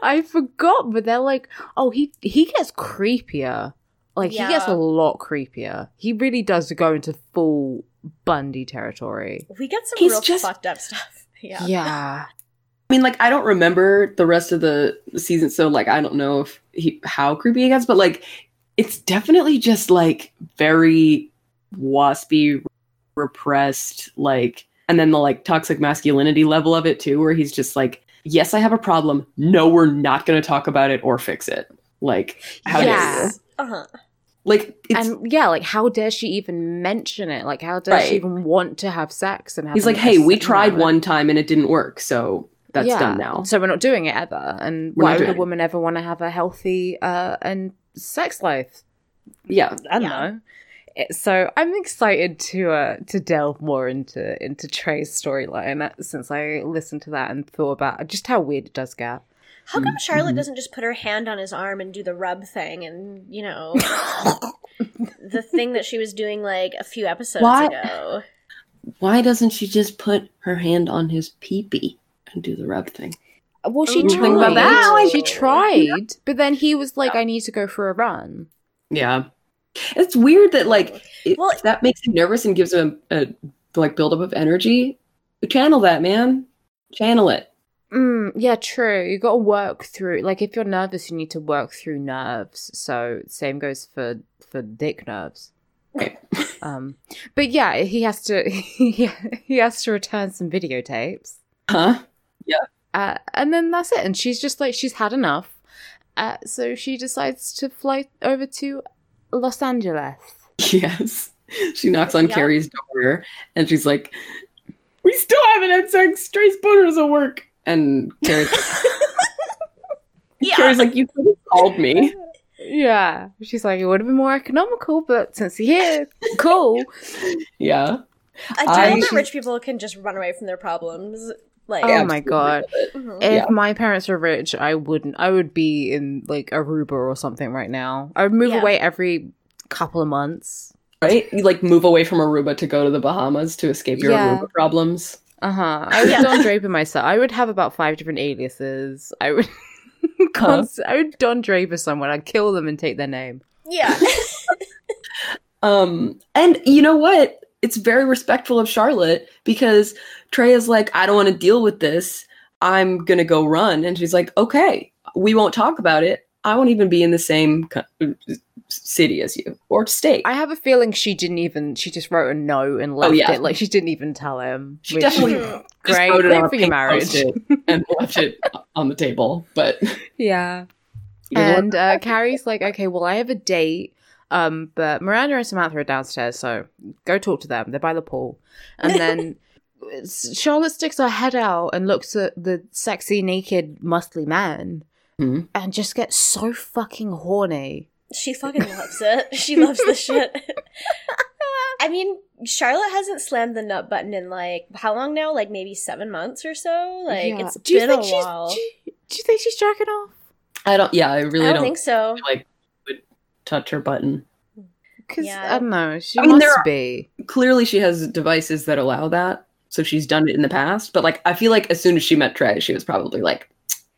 I forgot, but they're like, oh, he he gets creepier. Like he gets a lot creepier. He really does go into full Bundy territory. We get some He's real just- fucked up stuff. [laughs] Yeah. Yeah. I mean, like, I don't remember the rest of the season, so like, I don't know if he how creepy he gets, but like, it's definitely just like very waspy, repressed, like, and then the like toxic masculinity level of it too, where he's just like, "Yes, I have a problem. No, we're not going to talk about it or fix it." Like, how dare Yeah. you? Uh huh. Like, it's and yeah, like how dare she even mention it? Like how does Right. she even want to have sex and have he's an- like, "Hey, we tried one time and it didn't work, so that's Yeah. done now." So we're not doing it ever. And We're why not would a doing it. woman ever want to have a healthy uh and sex life? yeah, I don't Yeah. know. It- So I'm excited to uh to delve more into into Trey's storyline uh, since I listened to that and thought about just how weird it does get. How come Charlotte Mhm. doesn't just put her hand on his arm and do the rub thing and, you know, [laughs] the thing that she was doing like a few episodes Why- ago? why doesn't she just put her hand on his pee-pee and do the rub thing? Well, she Ooh. tried. Think about that. She tried, but then he was like, "I need to go for a run." Yeah. It's weird that like if Well- that makes him nervous and gives him a, a like buildup of energy. Channel that, man. Channel it. Mm, yeah, true. You got to work through. Like, if you're nervous, you need to work through nerves. So, same goes for for dick nerves. Right. [laughs] Um, but yeah, he has to. [laughs] He, he has to return some videotapes, Huh? uh, and then that's it. And she's just like she's had enough. Uh, so she decides to fly over to Los Angeles. [laughs] Yes. She knocks on Yeah. Carrie's door and she's like, We still haven't had sex. Trey's Boner doesn't work. And Carrie's, [laughs] Yeah. Carrie's like, You could have called me. [laughs] Yeah, she's like it would have been more economical, but since you're here, cool. Yeah. I do I- love that rich people can just run away from their problems. Like, Oh my God. love it. mhm. If Yeah. my parents were rich, I wouldn't. I would be in like Aruba or something right now. I would move Yeah. away every couple of months. Right? You like move away from Aruba to go to the Bahamas to escape your Yeah. Aruba problems. Uh huh. I would Yeah. Don Draper myself. I would have about five different aliases. I would. [laughs] const- I would Don Draper someone. I'd kill them and take their name. yeah. [laughs] Um, and you know what? It's very respectful of Charlotte because Trey is like, I don't want to deal with this. I'm gonna go run. And she's like, Okay, we won't talk about it. I won't even be in the same city as you or state. I have a feeling she didn't even. She just wrote a note and left yeah. it. Like she didn't even tell him. She definitely [laughs] great, wrote it great on for your marriage. And [laughs] left it on the table. But [laughs] Yeah. you know what? And uh, Carrie's like, okay, well, I have a date. Um, but Miranda and Samantha are downstairs, so go talk to them. They're by the pool. And [laughs] then Charlotte sticks her head out and looks at the sexy, naked, muscly man Mhm. and just gets so fucking horny. She fucking loves it. She loves the shit. [laughs] I mean, Charlotte hasn't slammed the nut button in like how long now? Like maybe seven months or so. Like Yeah. it's do you been think a she's, while. Do you, do you think she's jacking off? I don't. Yeah, I really I don't, don't, think so. like would touch her button. Because Yeah. I don't know. She I mean, must there are- be. Clearly, she has devices that allow that, so she's done it in the past. But like, I feel like as soon as she met Trey, she was probably like,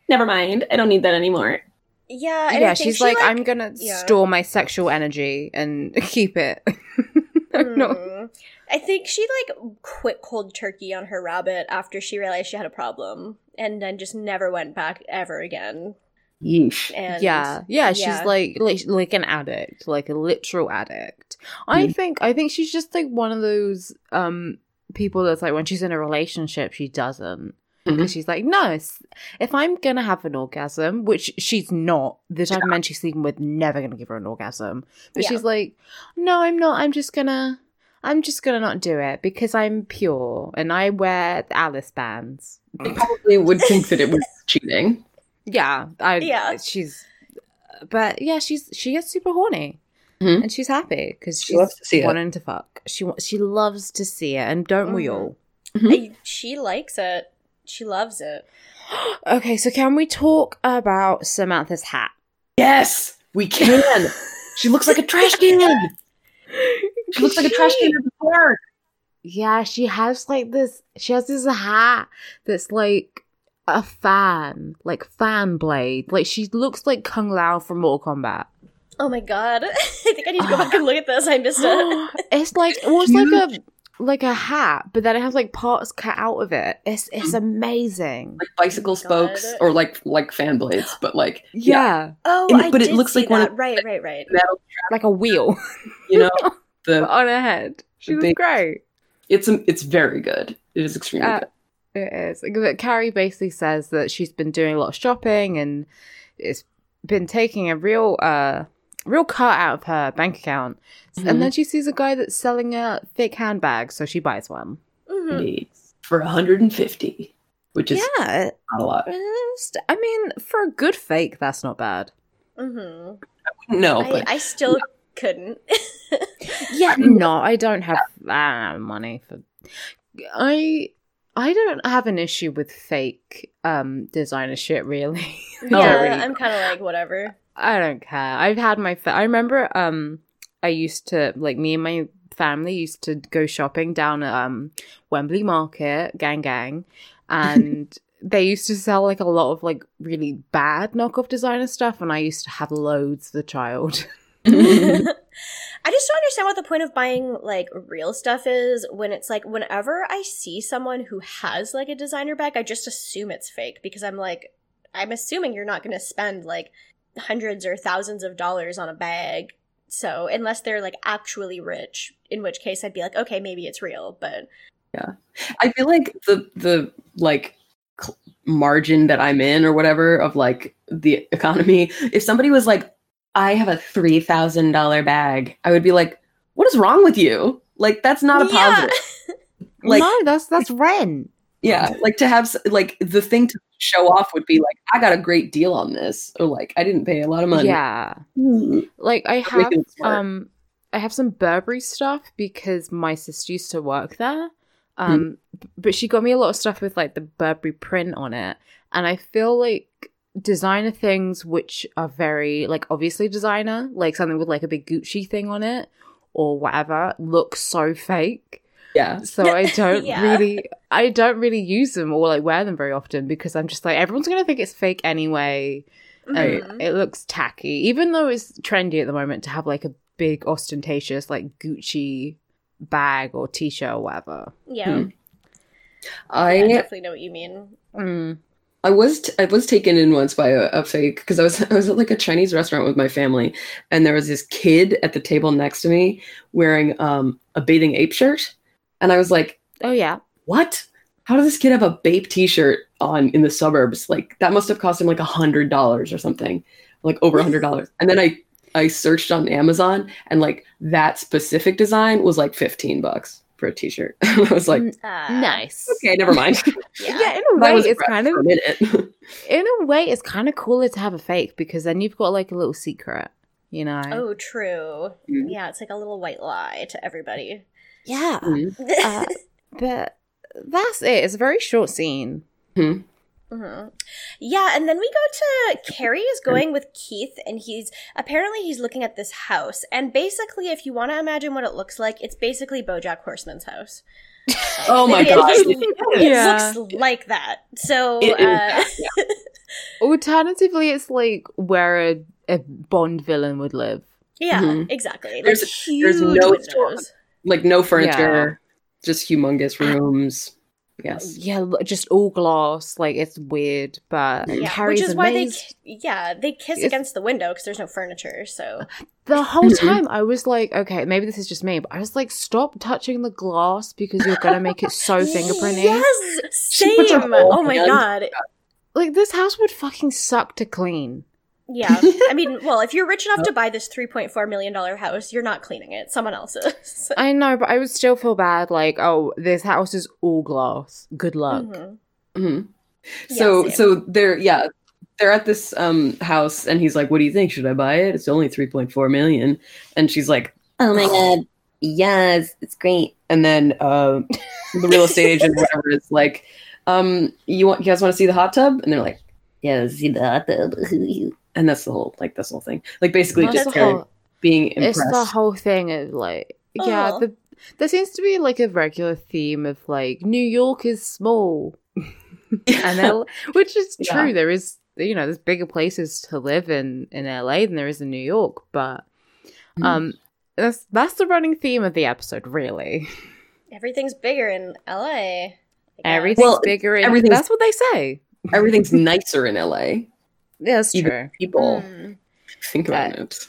"Never mind, I don't need that anymore." Yeah, I yeah, she's she, like, I'm gonna yeah. store my sexual energy and [laughs] keep it. [laughs] no. Mm. I think she like quit cold turkey on her rabbit after she realized she had a problem, and then just never went back ever again. Yeesh. And yeah, yeah, she's yeah. like, like like an addict, like a literal addict. I Mhm. think I think she's just like one of those um people that's like when she's in a relationship, she doesn't. Mhm. 'Cause She's like, no, if I'm gonna have an orgasm, which she's not, the type of man she's sleeping with never gonna give her an orgasm. But Yeah. she's like, no, I'm not. I'm just gonna, I'm just gonna not do it because I'm pure and I wear Alice bands. I probably would think that it was cheating. Yeah, I. Yeah. she's, but yeah, she's she gets super horny, Mhm. and she's happy because She she's loves to see it. wanting to fuck. She wa- she loves to see it, and don't we Mhm. all? I, she likes it. She loves it. [gasps] Okay, so can we talk about Samantha's hat? Yes, we can. [laughs] she looks like a trash can. She looks like a trash can at the park. Yeah, she has like this. She has this hat that's like a fan, like fan blade. Like she looks like Kung Lao from Mortal Kombat. Oh my god! [laughs] I think I need to go back and look at this. I missed it. [gasps] it's like well, it's like a like a hat, but then it has like parts cut out of it. It's it's amazing. Like bicycle Oh my God. spokes or like like fan blades, but like Yeah, Oh, And- I but it looks see like one of- right, right, right. metal. like a wheel [laughs] You know, [laughs] the on her head. She was great. it's it's very good. It is extremely Uh, good. It is. But Carrie basically says that she's been doing a lot of shopping and it's been taking a real uh real cut out of her bank account. Mhm. And then she sees a guy that's selling a fake handbag, so she buys one. hmm Indeed. For 150, which is yeah. not a lot. it's- I mean, for a good fake, that's not bad. Mm-hmm. No, I, but I still couldn't. Yeah, no, I don't have uh, money for. I I don't have an issue with fake um designer shit. Really, [laughs] yeah, really. I'm kind of like whatever. I don't care. I've had my. Fa- I remember. Um, I used to like me and my family used to go shopping down at um Wembley Market, gang gang, and [laughs] they used to sell like a lot of like really bad knockoff designer stuff, and I used to have loads as a child. [laughs] I just don't understand what the point of buying like real stuff is when it's like whenever I see someone who has like a designer bag, I just assume it's fake because I'm like, I'm assuming you're not going to spend like hundreds or thousands of dollars on a bag. So unless they're like actually rich, in which case I'd be like, okay, maybe it's real, but yeah, I feel like the the like margin that I'm in or whatever of like the economy. If somebody was like, "I have a three thousand dollar bag," I would be like, "What is wrong with you? Like that's not a Yeah. positive." [laughs] Like no, that's that's [laughs] rent. yeah, like to have like the thing to show off would be like, "I got a great deal on this," or like, "I didn't pay a lot of money." Yeah, Hmm. like I have makes it smart. um I have some Burberry stuff because my sister used to work there. Um b- but she got me a lot of stuff with like the Burberry print on it and I feel like designer things which are very like obviously designer, like something with like a big Gucci thing on it or whatever, look so fake. Yeah, So I [laughs] don't Yeah. really I don't really use them or like wear them very often because I'm just like everyone's going to think it's fake anyway Right. Mhm. it looks tacky even though it's trendy at the moment to have like a big ostentatious like gucci bag or t-shirt or whatever yeah, Hmm. I I definitely know what you mean. mm. I was t- I was taken in once by a, a fake because I was [laughs] I was at like a Chinese restaurant with my family, and there was this kid at the table next to me wearing um, a bathing ape shirt, and I was like, Oh yeah. "What? How does this kid have a Bape T-shirt on in the suburbs? Like that must have cost him like a hundred dollars or something, like over a hundred dollars." And then I I searched on Amazon, and like that specific design was like fifteen bucks for a T-shirt. [laughs] I was like, Uh, nice. "Okay, [laughs] never mind." Yeah. Yeah, in a way, was it's kind of a [laughs] in a way it's kind of cooler to have a fake because then you've got like a little secret, you know. Oh, true. Mhm. Yeah, it's like a little white lie to everybody. yeah. Mhm. uh, but that's it. It's a very short scene. Mhm. Mhm. Yeah, and then we go to Carrie is going with Keith, and he's apparently he's looking at this house, and basically, if you want to imagine what it looks like, it's basically BoJack Horseman's house. [laughs] Oh my It- god! It Yeah. looks like that. So, It is uh, [laughs] Alternatively, it's like where a, a Bond villain would live. yeah, Mhm. exactly. There's- like huge there's no windows. like no furniture, just humongous [clears throat] rooms. Yes. Yeah, just all glass. Like it's weird, but Yeah, Carrie's which is why they, yeah, they kiss It's- against the window because there's no furniture. So, The whole [laughs] time I was like, okay, maybe this is just me, but I was like, stop touching the glass because you're gonna make it so [laughs] fingerprinty. Yes, [laughs] same. Oh my god. Like this house would fucking suck to clean. Yeah, I mean, [laughs] well, if you're rich enough to buy this 3.4 million dollar house, you're not cleaning it. Someone else is. [laughs] I know, but I would still feel bad. Like, oh, this house is all glass. Good luck. Mhm. hmm Yeah, So same. so they're yeah they're at this um house and he's like, "What do you think? Should I buy it? It's only three point four million. And she's like, "Oh my god, yes, it's great." And then uh, the real estate agent, whatever, is like, "Um, you want you guys want to see the hot tub?" And they're like, "Yeah, let's see the hot tub." [laughs] and that's the whole like this whole thing. Like basically That's just the Carrie whole- being it's the whole thing of like, yeah, the, there seems to be like a regular theme of like New York is small, [laughs] and L- which is Yeah. true. There is, you know, there's bigger places to live in in LA than there is in New York, but Mhm. um, that's that's the running theme of the episode, really. Everything's bigger in LA. Everything's Well, bigger. In, everything's- that's what they say. Everything's nicer in LA. Yeah, that's true. people Mm. think about But- it.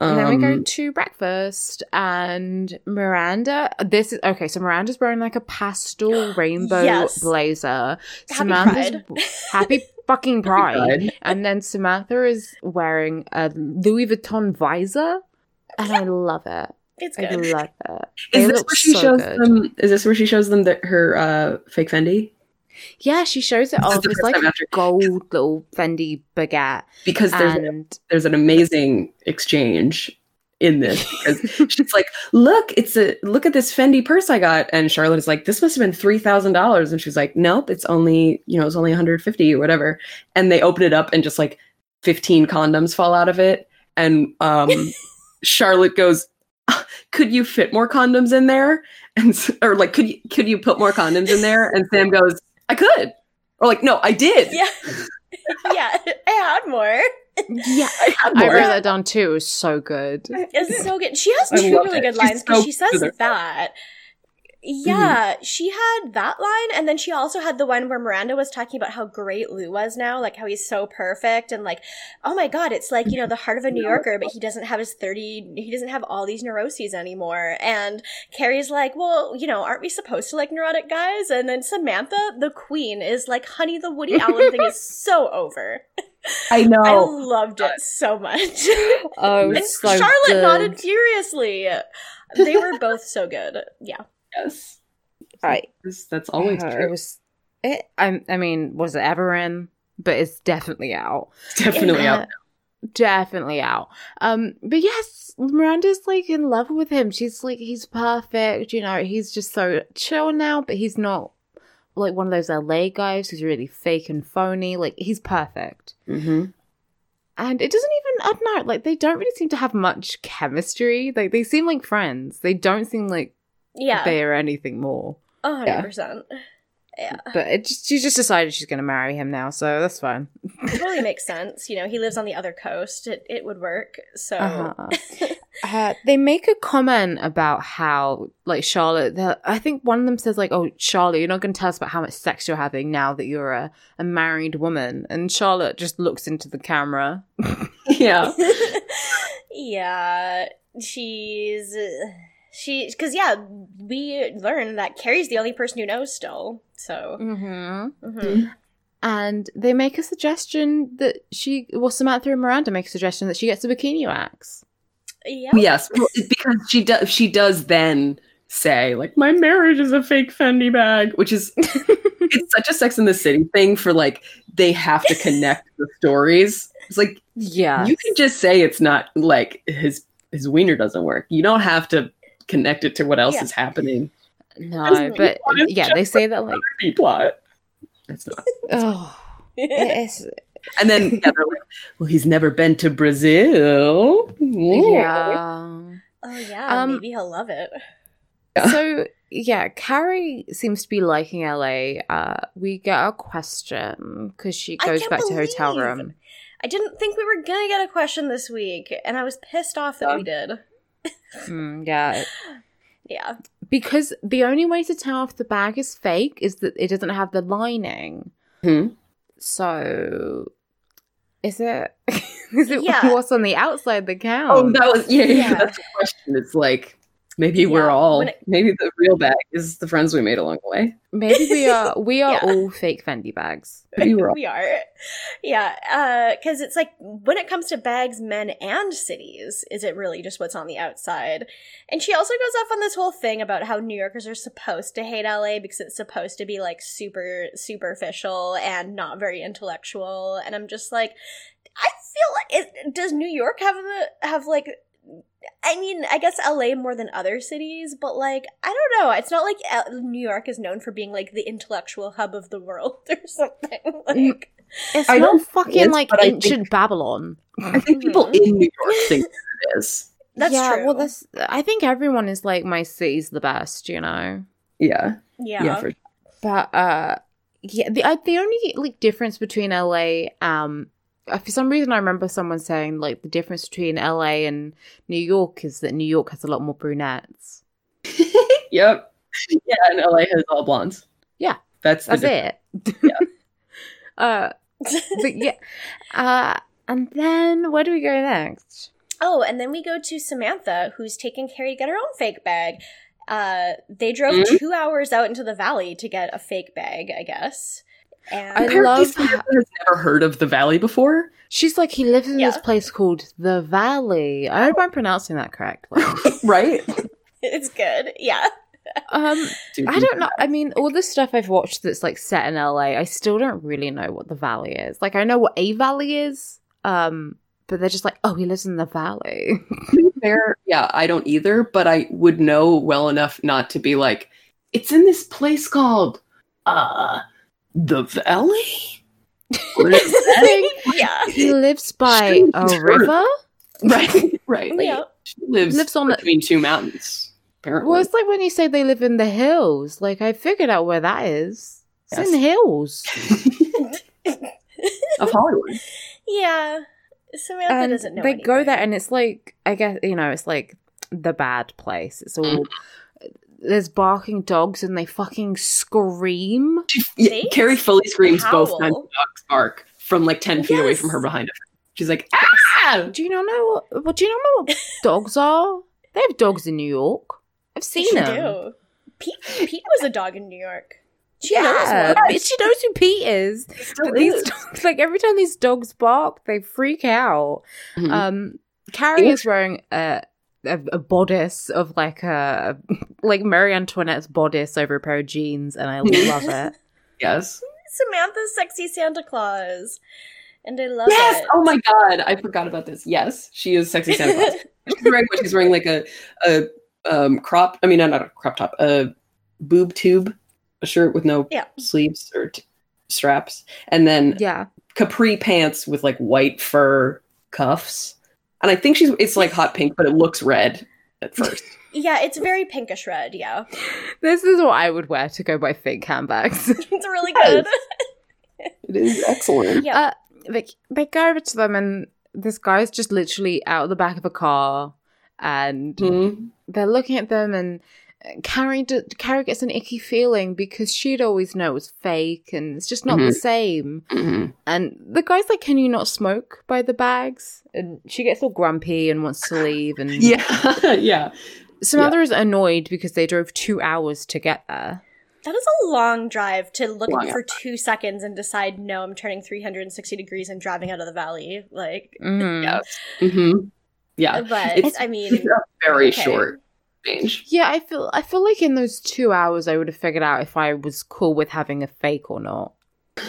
And then we go Um, to breakfast, and Miranda. This is okay. So Miranda's wearing like a pastel [gasps] rainbow Yes. blazer. Happy Samantha's happy fucking pride. Pride. And then Samantha is wearing a Louis Vuitton visor, and I love it. It's good. I love it. Is They this where she so shows good. them? Is this where she shows them that her uh, fake Fendi? Yeah, she shows it This is off. It's like a gold little Fendi baguette, Because there's an, and there's an amazing exchange in this because [laughs] she's like, "Look, it's a look at this Fendi purse I got," and Charlotte is like, "This must have been three thousand dollars," and she's like, "Nope, it's only you know it's only one hundred fifty or whatever," and they open it up and just like fifteen condoms fall out of it, and um, [laughs] Charlotte goes. "Ah, Could you fit more condoms in there? And or like, could you could you put more condoms in there? And Sam goes, I could. Or like, no, I did. Yeah. [laughs] yeah, I had more. yeah, I had I wrote that down too. It was so good. It's so good. She has I two really it. good lines because so she says good that. Mm-hmm. Yeah, she had that line, and then she also had the one where Miranda was talking about how great Lou was now, like how he's so perfect, and like, oh my god, it's like you know the heart of a New Yorker, but he doesn't have his thirty, he doesn't have all these neuroses anymore. And Carrie's like, well, you know, aren't we supposed to like neurotic guys? And then Samantha, the queen, is like, honey, the Woody Allen thing is [laughs] so over. I [laughs] know. I loved it so much. Oh, so Charlotte good. nodded furiously. They were both so good. Yeah. Yes. Right. That's, that's always Uh, true. It was. It. I. I mean, was it ever in? But it's definitely out. It's definitely Yeah. out. Definitely out. Um. But yes, Miranda's like in love with him. She's like, he's perfect. You know, he's just so chill now. But he's not like one of those LA guys who's really fake and phony. Like he's perfect. hmm And it doesn't even, I don't know, like they don't really seem to have much chemistry. Like they seem like friends. They don't seem like Yeah. are anything more. A hundred percent. Yeah. But it just, she just decided she's going to marry him now, so that's fine. It totally [laughs] makes sense. You know, he lives on the other coast. It it would work. So Uh-huh. [laughs] Uh, they make a comment about how, like, Charlotte, I think one of them says, like, oh, Charlotte, you're not going to tell us about how much sex you're having now that you're a, a married woman. And Charlotte just looks into the camera. [laughs] yeah. yeah, she's she because yeah, we learn that Carrie's the only person who knows still. So Mm-hmm. mhm. And they make a suggestion that she, well, Samantha and Miranda make a suggestion that she gets a bikini wax. yeah, Yes, well, because she does. She does then say like, "My marriage is a fake Fendi bag," which is [laughs] it's such a Sex in the City thing for like they have to connect the stories. It's like Yeah. you can just say it's not like his his wiener doesn't work. You don't have to connect it to what else Yeah. is happening. No, but yeah, they say that, like, B plot. That's not. oh, it's, [laughs] And then yeah, like, "Well, he's never been to Brazil." yeah. oh yeah, Um, maybe he'll love it. So yeah, Carrie seems to be liking LA. Uh, we get a question because she goes can't back to hotel room. I didn't think we were gonna get a question this week, and I was pissed off that we did. Mm, yeah, Yeah, because the only way to tell if the bag is fake is that it doesn't have the lining. Hmm. So, is it? [laughs] Is it Yeah. what's on the outside that counts? Oh, that was yeah, yeah. Yeah. That's the question. It's like maybe we're all it- maybe the real bag is the friends we made along the way. Maybe we are. [laughs] We are Yeah. all fake Fendi bags. Maybe we're all [laughs] we are. Yeah, uh, because it's like when it comes to bags, men and cities, is it really just what's on the outside? And she also goes off on this whole thing about how New Yorkers are supposed to hate LA because it's supposed to be like super superficial and not very intellectual. And I'm just like, I feel like it, does New York have the have like. I mean, I guess LA more than other cities, but like, I don't know. It's not like L- New York is known for being like the intellectual hub of the world [laughs] or something. Like, It's I not don't think it fucking is, like but I think- ancient Babylon. I think people in New York think [laughs] it is. That's yeah, true. well, that's. I think everyone is like my city's the best, you know. Yeah. yeah. Yeah, for But uh, yeah, the uh, the only like difference between LA, um, uh, for some reason I remember someone saying like the difference between LA and New York is that New York has a lot more brunettes. [laughs] Yep. Yeah, and LA has all blondes. Yeah. That's the That's difference. it. [laughs] uh, but yeah, uh, and then where do we go next? oh, and then we go to Samantha, who's taking Carrie to get her own fake bag. Uh, they drove Mhm. two hours out into the valley to get a fake bag, I guess. And I Apparently love Samantha has never heard of the valley before. She's like he lives in this place called the Valley. I hope I'm pronouncing that correctly. [laughs] right? it's good. Yeah. um, [laughs] Dude, I don't know. I mean, all the stuff I've watched that's like set in LA, I still don't really know what the valley is. Like, I know what a valley is, um, but they're just like, oh, he lives in the valley. [laughs] Fair, yeah, I don't either, but I would know well enough not to be like, it's in this place called uh the valley? What is that? yeah. he lives by Shoot, a sure. river. right, right. Like, Yeah. She lives, Lives on the- between two mountains, apparently. Well, it's like when you say they live in the hills. Like, I figured out where that is. It's in Yes. the hills. [laughs] of Hollywood. Yeah. Samantha And doesn't know. they go there, and it's like, I guess, you know, it's like the bad place. It's all. [laughs] There's barking dogs and they fucking scream. Yeah, They Carrie fully screams both times dogs bark from like 10 feet away from her behind her. She's like, ah! Do you not know what? What do you not know what [laughs] dogs are? They have dogs in New York. I've seen She them. do. Pete, Pete was a dog in New York. She Yeah, knows she knows who Pete is. But these is. dogs, like every time these dogs bark, they freak out. Mhm. Um, Carrie is wearing a, a a bodice of like a [laughs] like Marie Antoinette's bodice over a pair of jeans, and I [laughs] love it. yes. Samantha's sexy Santa Claus. And I love Yes. it. Oh my god, I forgot about this. Yes, she is sexy Santa Claus. [laughs] she's wearing what? She's wearing like a a um crop. I mean, not, not a crop top. A boob tube, a shirt with no Yeah. sleeves or t- straps, and then Yeah, capri pants with like white fur cuffs. And I think she's it's like hot pink, but it looks red at first. Yeah, it's very pinkish red, yeah. this is what I would wear to go buy fake handbags. [laughs] It's really Yes. good. it is excellent. Yeah. Uh, they they go over to them, and this guy's just literally out of the back of a car, and Mhm. they're looking at them and Carrie, d- Carrie gets an icky feeling because she'd always know it was fake and it's just not the Mhm. same. Mhm. And the guy's like, "Can you not smoke by the bags?" And she gets all grumpy and wants to leave. And [laughs] Yeah, [laughs] yeah. Samantha is annoyed because they drove two hours to get there. That is a long drive to look Long for two seconds and decide, no, I'm turning 360 degrees and driving out of the valley. Like, Mhm. Yes. hmm Yeah. but It's- I mean, very okay. short range. Yeah, I feel I feel like in those two hours I would have figured out if I was cool with having a fake or not. [laughs]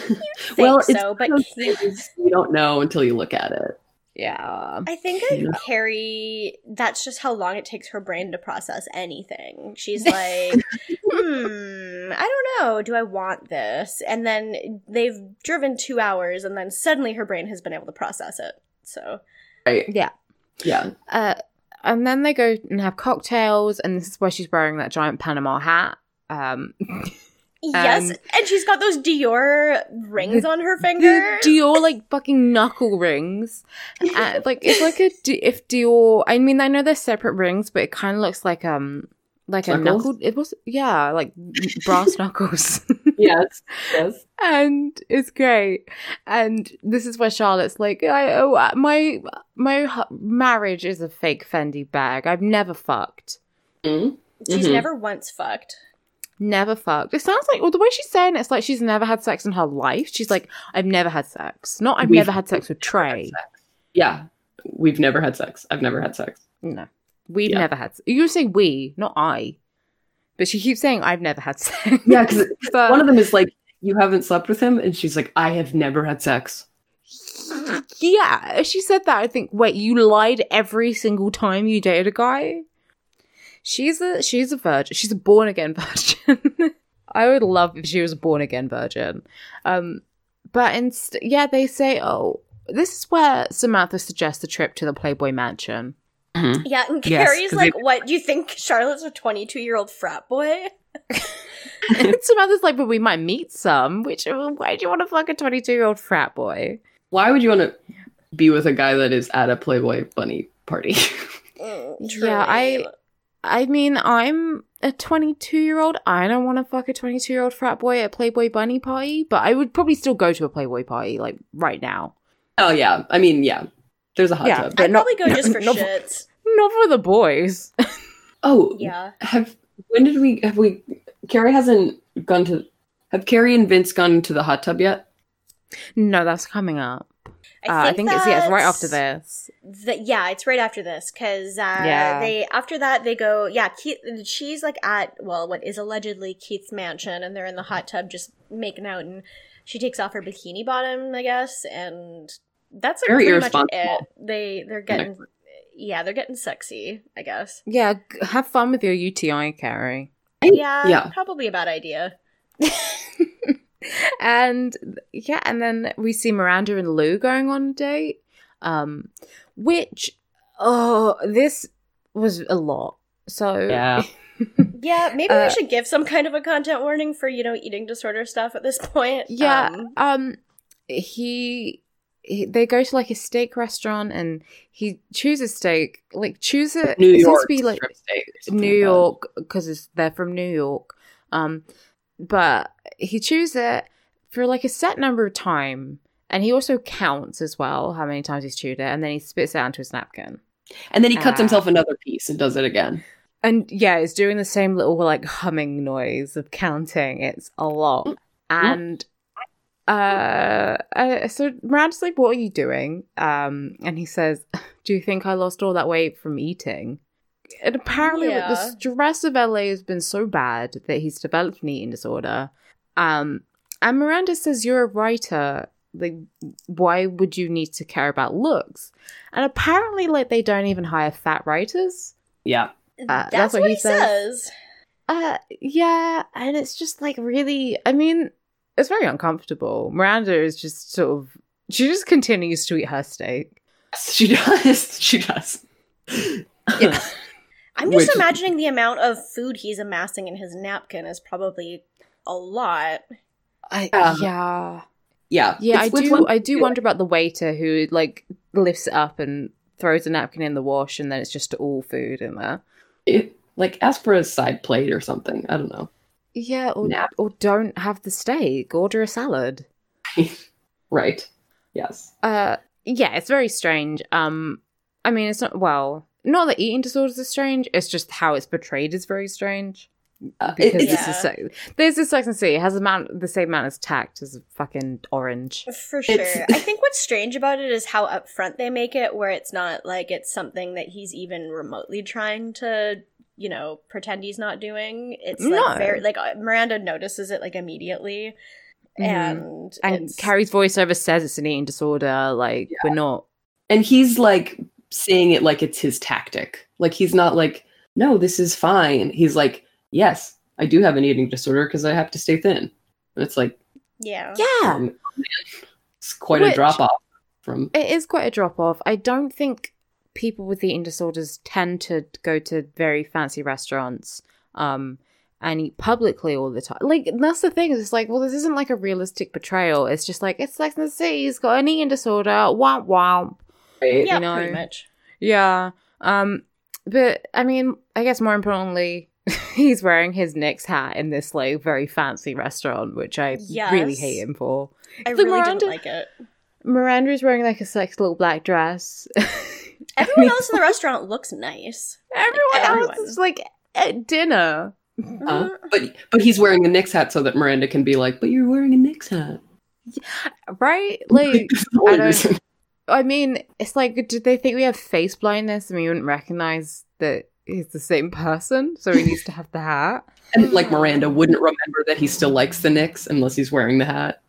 well, think it's so, but one of those things you don't know until you look at it. Yeah. I think that Yeah. Carrie, that's just how long it takes her brain to process anything. She's [laughs] like, hmm, I don't know. Do I want this? And then they've driven two hours, and then suddenly her brain has been able to process it. So, Right. Yeah. Yeah. Uh, and then they go and have cocktails, and this is where she's wearing that giant Panama hat. Um, yes. And- And she's got those Dior rings The- on her finger. Dior like fucking knuckle rings, uh, like it's like a if Dior. I mean, I know they're separate rings, but it kind of looks like um like a knuckle. It was yeah, like [laughs] brass knuckles. [laughs] Yes. Yes. and it's great. And this is where Charlotte's like, I, oh, uh, my my hu- marriage is a fake Fendi bag. I've never fucked, Mhm. She's Mhm. never once fucked. never fucked. It sounds like well, the way she's saying it, it's like she's never had sex in her life. She's like, I've never had sex. Not I've We've never had sex with Trey. Yeah. We've never had sex. I've never had sex. No, we've Yeah. never had. You say we, not I. But she keeps saying I've never had sex. Yeah, because [laughs] one of them is like, you haven't slept with him, and she's like, I have never had sex. Yeah, she said that, I think, wait, you lied every single time you dated a guy? She's a she's a virgin. She's a born again [laughs] virgin. I would love if she was a born again virgin. Um, but inst- yeah, they say, oh, this is where Samantha suggests a trip to the Playboy Mansion. Yeah, and Yes, Carrie's 'cause like, they- what? Do you think Charlotte's a 22 year old frat boy? [laughs] and Samantha's like, but we might meet some. Which why do you want to fuck a twenty two year old frat boy? Why would you want to be with a guy that is at a Playboy bunny party? [laughs] Mm, Yeah, I- I mean, I'm a 22 year old. I don't want to fuck a 22 year old frat boy at a Playboy bunny party, but I would probably still go to a Playboy party like right now. oh yeah, I mean yeah. There's a hot Yeah. tub. but I'd not- probably go just for not shits. Not for the boys. Oh Yeah. Have when did we have we? Carrie hasn't gone to. Have Carrie and Vince gone to the hot tub yet? no, that's coming up. I Uh, I think it's yeah, it's right after this. The, yeah, it's right after this because uh, Yeah. they after that they go yeah Keith she's like at well what is allegedly Keith's mansion and they're in the hot tub just making out and she takes off her bikini bottom I guess and that's like Very pretty much it. irresponsible. They they're getting yeah they're getting sexy I guess Yeah, have fun with your UTI, Carrie. yeah Yeah. probably a bad idea [laughs] and yeah, and then we see Miranda and Lou going on a date. Um, which oh, this was a lot. So Yeah. [laughs] yeah maybe Uh, we should give some kind of a content warning for you know eating disorder stuff at this point Yeah. Um, Um, he, he they go to like a steak restaurant and he chooses steak. Like choose it. New York. to be like New. York because they're from New York. Um, but he chews it for like a set number of time, and he also counts as well how many times he's chewed it, and then he spits it onto his napkin. And then he cuts Ah. himself another piece and does it again. And yeah, it's doing the same little like humming noise of counting. It's a lot. And uh, uh so Miranda's like, What are you doing? Um and he says, Do you think I lost all that weight from eating? And apparently like, the stress of LA has been so bad that he's developed an eating disorder. Um and Miranda says, You're a writer. Like, why would you need to care about looks? And apparently, like, they don't even hire fat writers. Yeah. that's, that's what, what he he says. says. Uh, yeah, and it's just like really. I mean, it's very uncomfortable. Miranda is just sort of. She just continues to eat her steak. She does. [laughs] She does. Yeah. [laughs] I'm just Which- imagining the amount of food he's amassing in his napkin is probably a lot. I um, Yeah. yeah yeah. yeah. I It's- it's do. one- I do wonder about the waiter who like lifts it up and throws a napkin in the wash, and then it's just all food in there. It, like ask for a side plate or something. I don't know. Yeah, or Nap- or don't have the steak. Order a salad. [laughs] Right. Yes. Uh, yeah, it's very strange. Um, I mean, it's not well, not that eating disorders are strange. It's just how it's portrayed is very strange. Uh, Because it's, this is so, there's this Sex and the City it has amount the same amount as tact as fucking orange. For sure. It's- I think what's strange about it is how upfront they make it, where it's not like it's something that he's even remotely trying to, you know, pretend he's not doing. It's like No. very like uh, Miranda notices it like immediately, Mhm. and And it's- Carrie's voiceover says it's an eating disorder. Like we're not. and he's like saying it like it's his tactic. Like he's not like, no, this is fine. He's like, yes, I do have an eating disorder because I have to stay thin. And it's like, yeah, Yeah, um, it's quite a drop off from. it is quite a drop off. I don't think people with eating disorders tend to go to very fancy restaurants um and eat publicly all the time. Like that's the thing. It's like, well, this isn't like a realistic portrayal. It's just like it's Sex and the City. He's got an eating disorder. Womp womp. Right? yeah, you know. pretty much. Yeah. Um. But I mean, I guess more importantly, [laughs] he's wearing his Knicks hat in this like very fancy restaurant, which I really hate him for. I The really Miranda- didn't like it. Miranda's wearing like a sexy little black dress. [laughs] [laughs] Everyone else in the restaurant looks nice. Everyone, Everyone. else is like at dinner. Huh? But but he's wearing a Knicks hat so that Miranda can be like, but you're wearing a Knicks hat. Right? [laughs] Like, That's the only I don't- Uh, I mean, it's like, did they think we have face blindness and we wouldn't recognize that he's the same person? So he needs to have the hat. And like Miranda wouldn't remember that he still likes the Knicks unless he's wearing the hat.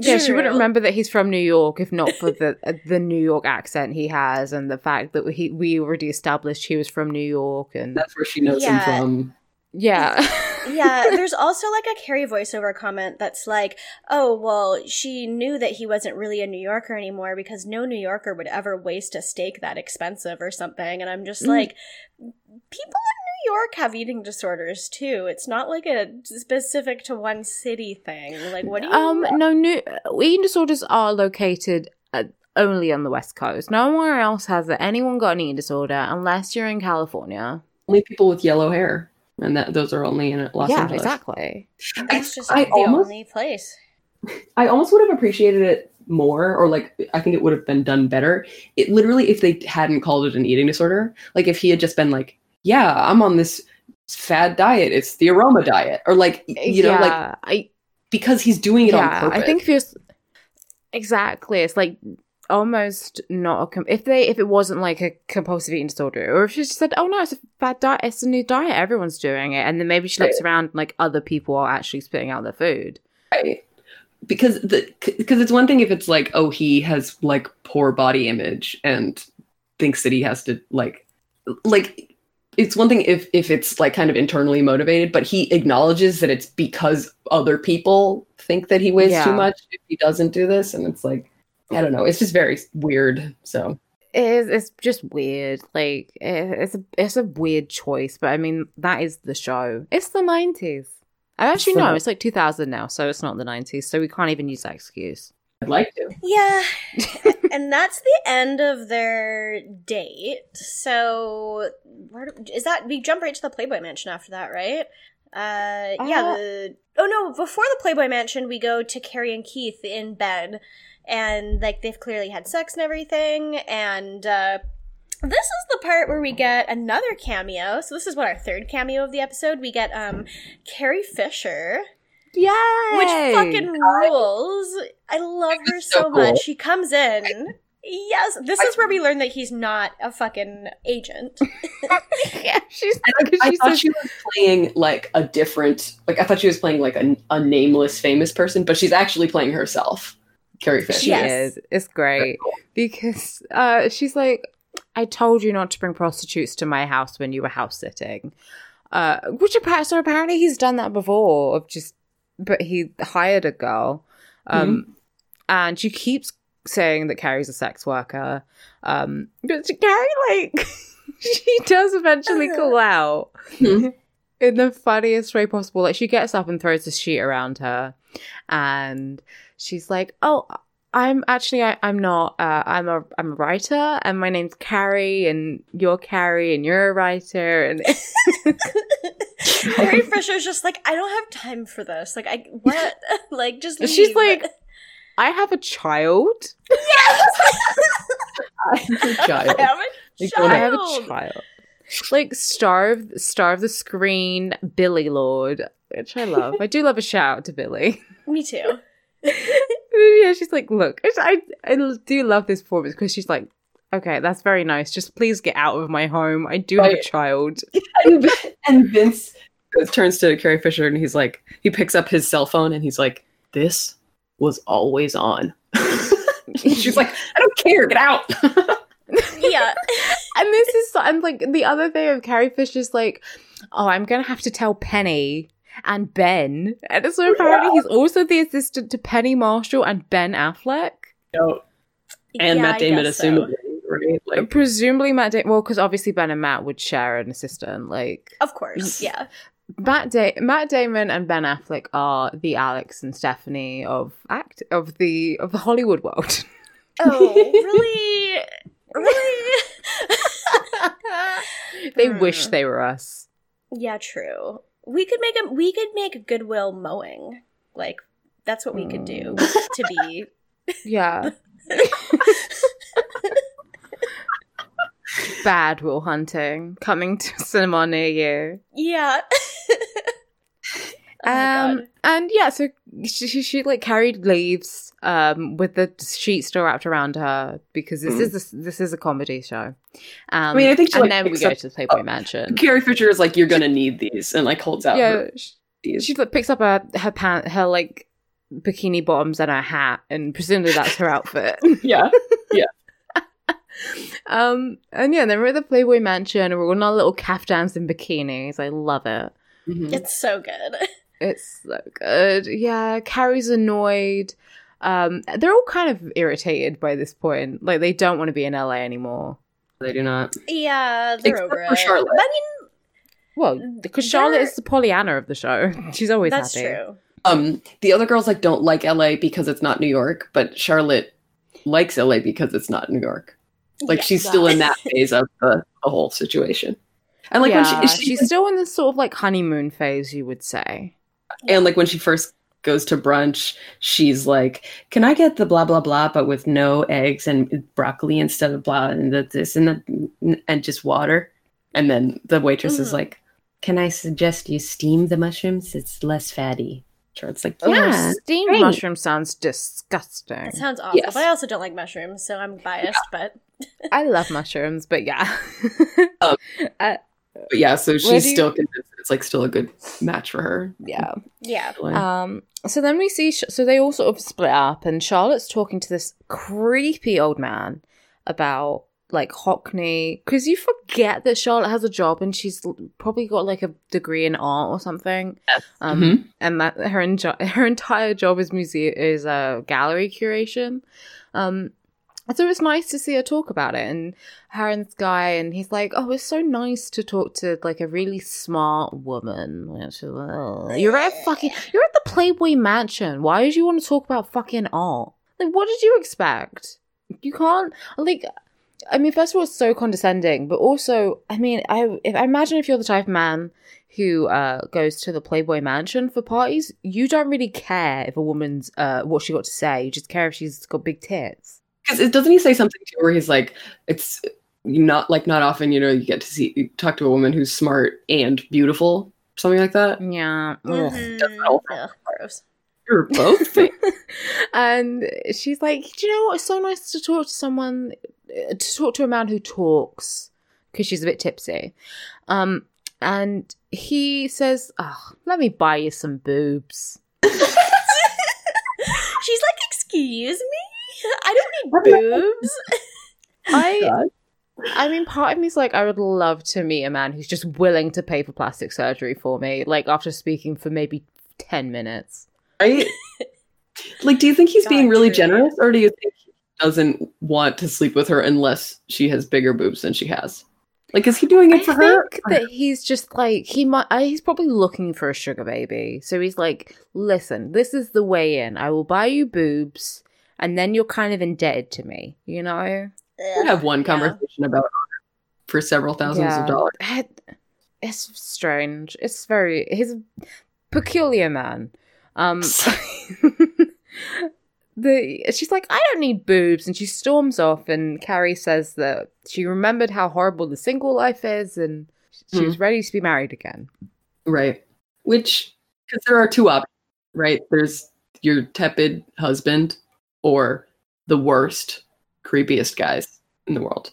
Yeah, she wouldn't remember that he's from New York if not for the uh, the New York accent he has and the fact that he we already established he was from New York and That's where she knows Yeah. him from. yeah. [laughs] yeah, there's also like a Carrie voiceover comment that's like, "Oh, well, she knew that he wasn't really a New Yorker anymore because no New Yorker would ever waste a steak that expensive or something." And I'm just Mm. like, people in New York have eating disorders too. It's not like a specific to one city thing. Like, what do you? Um, no, new eating disorders are located uh, only on the West Coast. Nowhere else has it. anyone got an eating disorder unless you're in California. Only people with yellow hair. And that those are only in Los yeah, Angeles. exactly. that's just I the almost- only place. I almost would have appreciated it more, or like I think it would have been done better. It literally, if they hadn't called it an eating disorder, like if he had just been like, "Yeah, I'm on this fad diet. It's the aroma diet," or like you know, like I because he's doing it on yeah, purpose. I think if you're exactly, it's like almost not a com- if they if it wasn't like a compulsive eating disorder, or if she just said, "Oh no, it's a bad diet. It's a new diet. Everyone's doing it," and then maybe she looks around like other people are actually spitting out their food. Right. Because the because it's one thing if it's like, oh, he has like poor body image and thinks that he has to like like it's one thing if if it's like kind of internally motivated, but he acknowledges that it's because other people think that he weighs Yeah. too much if he doesn't do this, and it's like I don't know, it's just very weird. So It is. It's just weird. Like it's a it's a weird choice, but I mean that is the show. It's the nineties. I actually know it's like two thousand now, so it's not the nineties. So we can't even use that excuse. I'd like to. Yeah. [laughs] and that's the end of their date. So, where do, is that? We jump right to the Playboy Mansion after that, right? Uh, yeah. Uh, The, oh no! Before the Playboy Mansion, we go to Carrie and Keith in bed, and like they've clearly had sex and everything. And uh, this is the part where we get another cameo. So this is what our third cameo of the episode. We get um Carrie Fisher. Yeah, Which fucking rules. I love her so so, much. She comes in. Yes, this is where we learn that he's not a fucking agent. [laughs] [laughs] yeah, she's. I, I thought so- she was playing like a different, like I thought she was playing like a, a nameless famous person, but she's actually playing herself, Carrie Fisher. She Yes. is. It's great because uh, she's like, I told you not to bring prostitutes to my house when you were house sitting. Uh, which apparently, so apparently he's done that before. Of just, but he hired a girl, um, and she keeps saying that Carrie's a sex worker. Um, but Carrie, like, [laughs] she does eventually call out Mhm. in the funniest way possible. Like, she gets up and throws a sheet around her, and she's like, "Oh, I'm actually I, I'm not. Uh, I'm a I'm a writer, and my name's Carrie, and you're Carrie, and you're a writer, and [laughs] Carrie Fisher's just like, I don't have time for this. Like, I what? [laughs] like, just leave. she's like, I have a child. [laughs] I'm a child. I have a Like, child. I have a child. Like star of star of the screen, Billie Lourd, which I love. I do love a shout out to Billy. Me too. [laughs] yeah, she's like, look, I I do love this performance because she's like, okay, that's very nice. Just please get out of my home. I do have a child. [laughs] and, and Vince turns to Carrie Fisher and he's like, he picks up his cell phone and he's like, this was always on. [laughs] She's like, I don't care, get out. Yeah. And this is and like the other thing of Carrie Fisher's like, oh, I'm gonna have to tell Penny and Ben. And so apparently he's also the assistant to Penny Marshall and Ben Affleck. No. And Yeah, Matt Damon, guess so. right? Like, Presumably Matt Damon. Well, because obviously Ben and Matt would share an assistant. Like Of course. [laughs] Yeah. Matt da- Matt Damon and Ben Affleck are the Alex and Stephanie of act of the of the Hollywood world. Oh, really? Really? [laughs] they Hmm. wish they were us. yeah, true. We could make a we could make Goodwill mowing. Like that's what we could do mm. [laughs] to be Yeah. [laughs] Bad Will Hunting coming to cinema near you. Yeah. [laughs] Oh um God. and yeah, so she, she she like carried leaves um with the sheet still wrapped around her because this is a, this is a comedy show. Um, I mean, I think she, and like, then we picks go up- to the Playboy oh, Mansion. Carrie Fisher is like, you're gonna need these, and like holds out. Yeah, her- she, these. she like, picks up her her pant her like bikini bottoms and her hat, and presumably that's her outfit. [laughs] yeah. Yeah. [laughs] um, and yeah, then we're at the Playboy Mansion, and we're all in our little caftans and bikinis. I love it. Mhm. It's so good. [laughs] It's so good. Yeah, Carrie's annoyed. Um, they're all kind of irritated by this point. Like they don't want to be in LA anymore. They do not. Yeah, they're Except over for it. Charlotte. I mean, Well, because Charlotte is the Pollyanna of the show. [laughs] She's always that's happy. true. Um, the other girls like don't like LA because it's not New York, but Charlotte likes LA because it's not New York. Like Yeah. she's still in that phase of the, the whole situation. And like yeah, when she, she she's still in this sort of like honeymoon phase, you would say. And like when she first goes to brunch, she's like, "Can I get the blah blah blah, but with no eggs and broccoli instead of blah and the, this and the, and just water?" And then the waitress is Mhm. like, "Can I suggest you steam the mushrooms? It's less fatty." Sure, it's like, Oh, "Yeah." steamed great. mushroom sounds disgusting. It sounds awful, Yes. but I also don't like mushrooms, so I'm biased. But I love mushrooms, but yeah. [laughs] Um, [laughs] Uh, But yeah, so she's you- still convinced it's like still a good match for her. yeah. yeah, Um, so then we see, so they all sort of split up, and Charlotte's talking to this creepy old man about like Hockney, because you forget that Charlotte has a job and she's l- probably got like a degree in art or something. Yes. Um, Mhm. and that her enjo- her entire job is museum is uh, gallery curation. Um, so it's nice to see her talk about it and her and this guy, and he's like, "Oh, it's so nice to talk to like a really smart woman." Like, "Oh, You're at fucking, you're at the Playboy Mansion. Why did you want to talk about fucking art? Like, what did you expect? You can't like." I mean, first of all, it's so condescending, but also, I mean, I if I imagine if you're the type of man who uh, goes to the Playboy Mansion for parties, you don't really care if a woman's uh, what she got to say. You just care if she's got big tits. Because doesn't he say something too where he's like, it's not like not often, you know, you get to see you talk to a woman who's smart and beautiful, something like that. Yeah. Ugh. Mhm. Ugh, gross. You're both [laughs] and she's like, "Do you know what? It's so nice to talk to someone, uh, to talk to a man who talks, because she's a bit tipsy." Um, and he says, "Oh, let me buy you some boobs." [laughs] She's like, "Excuse me, [laughs] I don't need boobs." [laughs] [laughs] I, I mean, part of me's like, I would love to meet a man who's just willing to pay for plastic surgery for me. Like after speaking for maybe ten minutes. Right? like, do you think he's God, being really truly. generous, or do you think he doesn't want to sleep with her unless she has bigger boobs than she has? Like, is he doing it I for her? think that he's just like he might. I, he's probably looking for a sugar baby. So he's like, "Listen, this is the way in. I will buy you boobs, and then you're kind of indebted to me, you know? We have one Yeah. conversation about for several thousands Yeah. of dollars. It's strange. It's very he's a peculiar man. Um [laughs] the she's like, I don't need boobs, and she storms off and Carrie says that she remembered how horrible the single life is and she's ready to be married again. Right. Which, because there are two options, right? There's your tepid husband or the worst, creepiest guys in the world.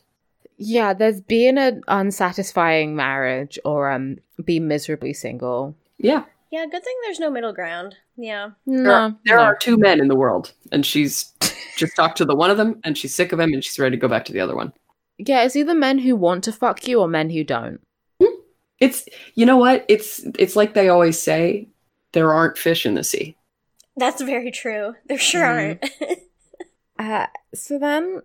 Yeah, there's being an unsatisfying marriage or um be miserably single. Yeah. Yeah, good thing there's no middle ground. Yeah. There, are, No, there no. are two men in the world, and she's [laughs] just talked to the one of them, and she's sick of him, and she's ready to go back to the other one. Yeah, it's either men who want to fuck you or men who don't. It's, you know what? It's, it's like they always say, there aren't fish in the sea. That's very true. There sure Mhm. aren't. [laughs] Uh, so then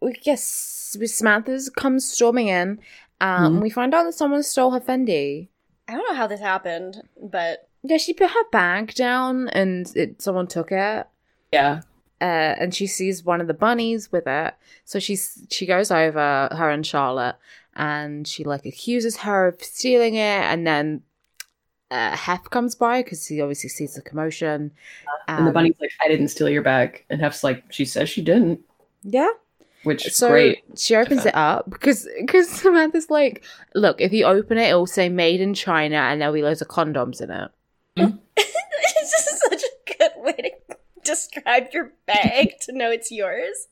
we guess Samantha comes storming in, um, Mhm. we find out that someone stole her Fendi. I don't know how this happened, but Yeah, she put her bag down and it someone took it. Yeah. Uh, and she sees one of the bunnies with it. So she's she goes over her and Charlotte, and she like accuses her of stealing it. And then uh, Hef comes by because he obviously sees the commotion. And the bunny's like, I didn't steal your bag. And Hef's like, she says she didn't, yeah. which is So great. she opens it up because because Samantha's like, look, if you open it, it will say "Made in China" and there'll be loads of condoms in it. [laughs] It's is such a good way to describe your bag to know it's yours.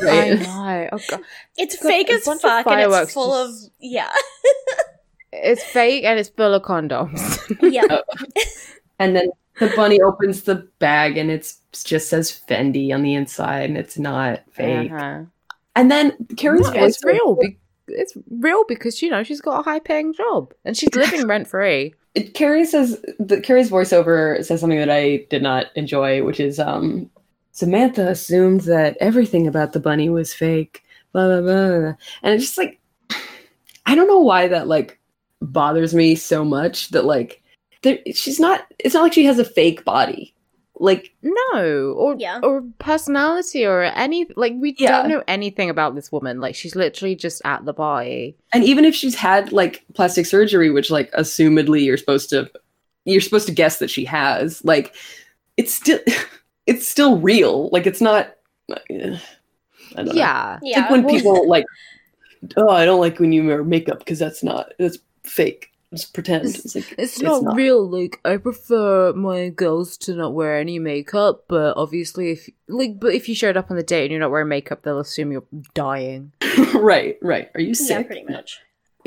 I know. Oh, God. It's Got fake as fuck and it's full just- of yeah. [laughs] It's fake and it's full of condoms. [laughs] yeah. [laughs] And then the bunny opens the bag and it's just says Fendi on the inside and it's not fake. Uh-huh. And then Carrie's No, it's real. Be- it's real because you know she's got a high paying job and she's [laughs] living rent free. It- Carrie says the Carrie's voiceover says something that I did not enjoy, which is um Samantha assumed that everything about the bunny was fake. Blah blah blah. blah. And it's just like [sighs] I don't know why that like bothers me so much that like there, she's not it's not like she has a fake body. Like No, or Yeah. or personality or any like we Yeah. don't know anything about this woman. Like she's literally just at the party. and even if she's had like plastic surgery which like assumedly you're supposed to you're supposed to guess that she has like it's still [laughs] it's still real like it's not uh, I don't know. Yeah, It's Yeah. like when people like oh i don't like when you wear makeup because that's not that's fake just pretend it's, like It's, not, real. Like I prefer my girls to not wear any makeup, but obviously, if like, but if you showed up on the date and you're not wearing makeup, they'll assume you're dying. [laughs] right right are you sick? Yeah, pretty much. [laughs]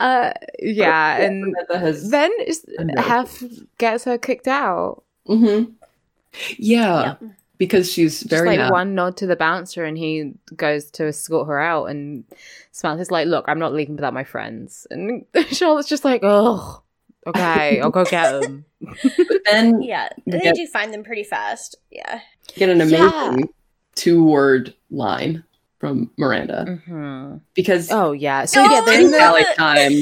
uh, yeah, and has then is- I'm very Hef gets her kicked out. Mhm. yeah Yeah. Because she's Just very like mad. one nod to the bouncer, and he goes to escort her out. And Samantha's like, "Look, I'm not leaving without my friends." And [laughs] Charlotte's just like, "Oh, okay, I'll go get [laughs] them." but then [laughs] Yeah. You They get- do find them pretty fast. Yeah. get an amazing Yeah. two word line from Miranda hmm because Oh yeah, so Oh yeah, they're in the tally time.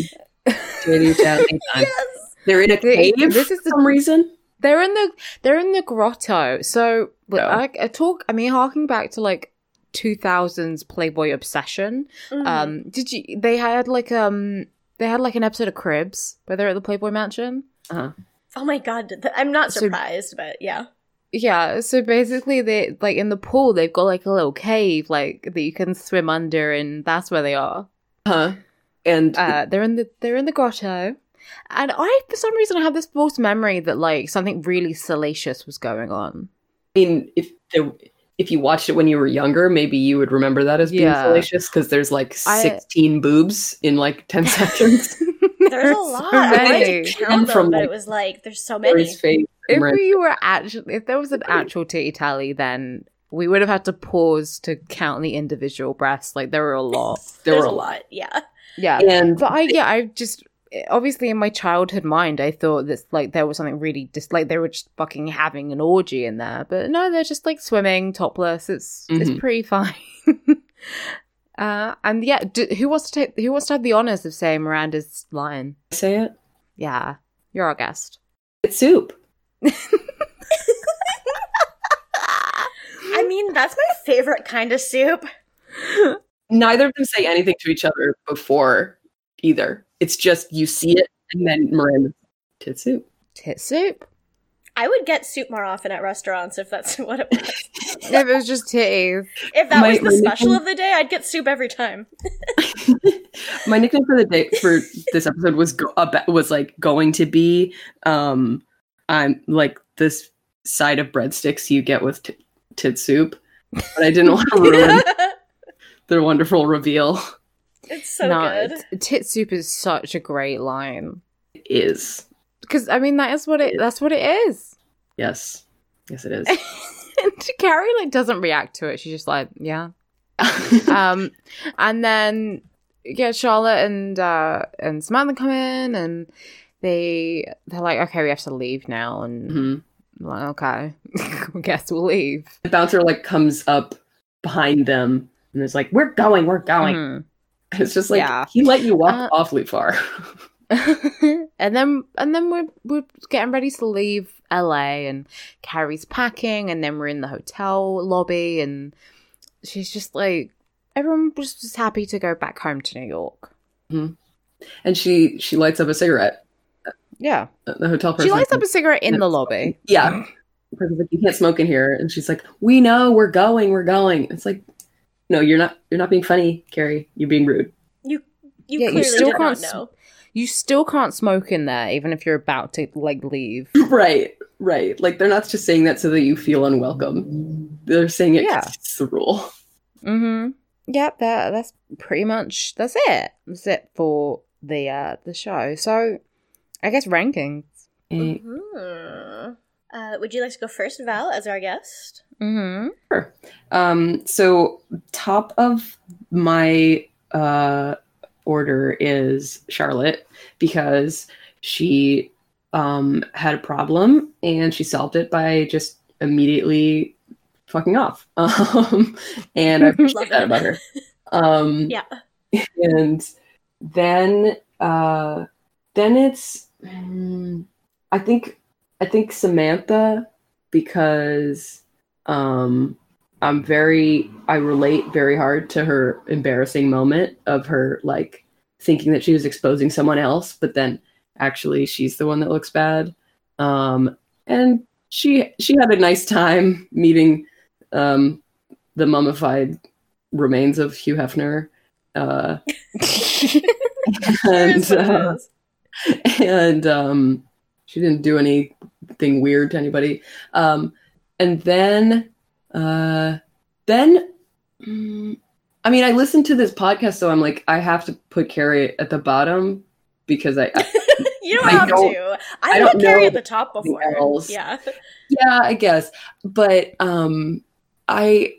Titty tally time. Yes. They're in a cave this is for the- some reason. They're in the they're in the grotto. So like, Oh. I, I talk. I mean, harking back to like two thousands Playboy obsession. Mhm. Um, did you? They had like um they had like an episode of Cribs where they're at the Playboy Mansion. Uh-huh. oh my god. I'm not So- surprised, but yeah. Yeah, so basically they like in the pool they've got like a little cave like that you can swim under and that's where they are. Huh? And Uh they're in the they're in the grotto. And I for some reason I have this false memory that like something really salacious was going on. I mean, if there, if you watched it when you were younger, maybe you would remember that as being Yeah. salacious because there's like I- 16 boobs in like 10 [laughs] seconds. There's a so lot. I wanted many. to count them, from, but like, it was like there's so many. Mary's face. If Miranda- we were actually, if there was an actual titty tally, then we would have had to pause to count the individual breasts. Like there were a lot. there There's were a lot. Yeah. Yeah, And but I yeah, I just obviously in my childhood mind, I thought that like there was something really just like they were just fucking having an orgy in there. But no, they're just like swimming topless. It's it's Mhm. pretty fine. [laughs] uh, and yeah, d- who wants to take? Who wants to have the honors of saying Miranda's line? say it. Yeah, you're our guest. It's soup. [laughs] I mean, that's my favorite kind of soup. Neither of them say anything to each other before either. It's just you see it and then Miranda tit soup. Tit soup. I would get soup more often at restaurants if that's [laughs] what it was. if it was just titties. If that My- was the special nickname- of the day, I'd get soup every time. [laughs] My nickname for the day for this episode was go, about, was like going to be um I'm like this side of breadsticks you get with t- tit soup, but I didn't want to [laughs] ruin their wonderful reveal. It's so no, good. t- tit soup is such a great line Is because I mean that is what it. That's what it is. yes, yes it is. [laughs] and Carrie like doesn't react to it. She's just like, yeah. [laughs] um, and then yeah, Charlotte and uh and Samantha come in and they they're like, okay, we have to leave now, and Mhm. I'm like, okay, [laughs] I guess we'll leave. The bouncer like comes up behind them and is like, "We're going, we're going." Mhm. [laughs] It's just like Yeah. he let you walk Uh, awfully far. [laughs] [laughs] and then and then we're we're getting ready to leave LA and Carrie's packing and then we're in the hotel lobby and she's just like everyone was just happy to go back home to New York. and she she lights up a cigarette. Yeah. The hotel person She lights up a cigarette in the lobby. yeah. Person's like, you can't smoke in here, and she's like, "We know, we're going, we're going." It's like, no, you're not. You're not being funny, Carrie. You're being rude. You you Yeah, you still can't not know. You still can't smoke in there even if you're about to like leave. [laughs] right, right. Like they're not just saying that so that you feel unwelcome. They're saying it 'cause Yeah. it's the rule. Mhm. Yep, that that's pretty much that's it. That's it for the uh the show. So I guess rankings. And- Mhm. Uh, would you like to go first, Val, as our guest? Mhm. Um, so top of my uh order is Charlotte because she um had a problem and she solved it by just immediately fucking off. [laughs] Um and I appreciate that about her. Um [laughs] Yeah. and then uh then it's mm, i think i think samantha because um i'm very i relate very hard to her embarrassing moment of her like thinking that she was exposing someone else but then actually she's the one that looks bad. Um and she she had a nice time meeting um the mummified remains of hugh hefner uh and is what it uh, and um she didn't do anything weird to anybody. Um and then uh then mm, i mean i listened to this podcast so i'm like i have to put carrie at the bottom because i, I [laughs] you don't I have don't- to. I I, don't put Carrie at the top before. else. Yeah. yeah i guess but um i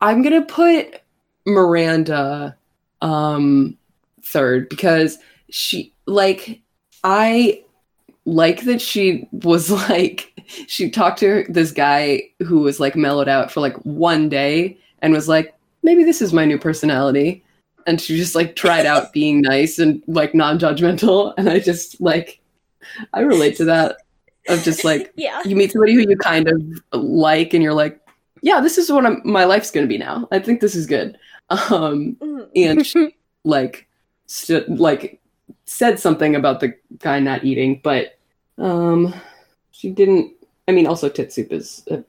i'm gonna put miranda um third because she like i like that she was [laughs] like she talked to this guy who was like mellowed out for like one day and was like maybe this is my new personality. And she just like tried out [laughs] being nice and like non-judgmental. And i just like i relate to that. Of just like [laughs] Yeah. you meet somebody who you kind of like and you're like yeah this is what I'm, my life's going to be now. I think this is good. Um Mhm. and she like st- like said something about the guy not eating but um she didn't i mean also tit soup is a,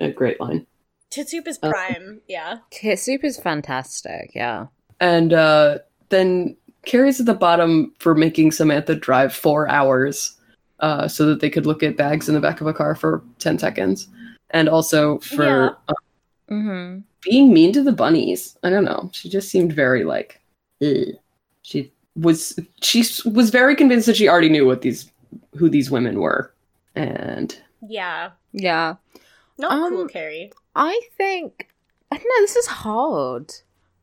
a great line Tit soup is Uh, prime. Yeah. Tit soup is fantastic, yeah. and uh then carrie's at the bottom for making samantha drive four hours uh so that they could look at bags in the back of a car for 10 seconds and also for Yeah. uh, Mm-hmm. being mean to the bunnies. I don't know. She just seemed very like "Ugh." she was she was very convinced that she already knew what these who these women were. And Yeah. Yeah. Not Um, cool, Carrie. I think I don't know, this is hard.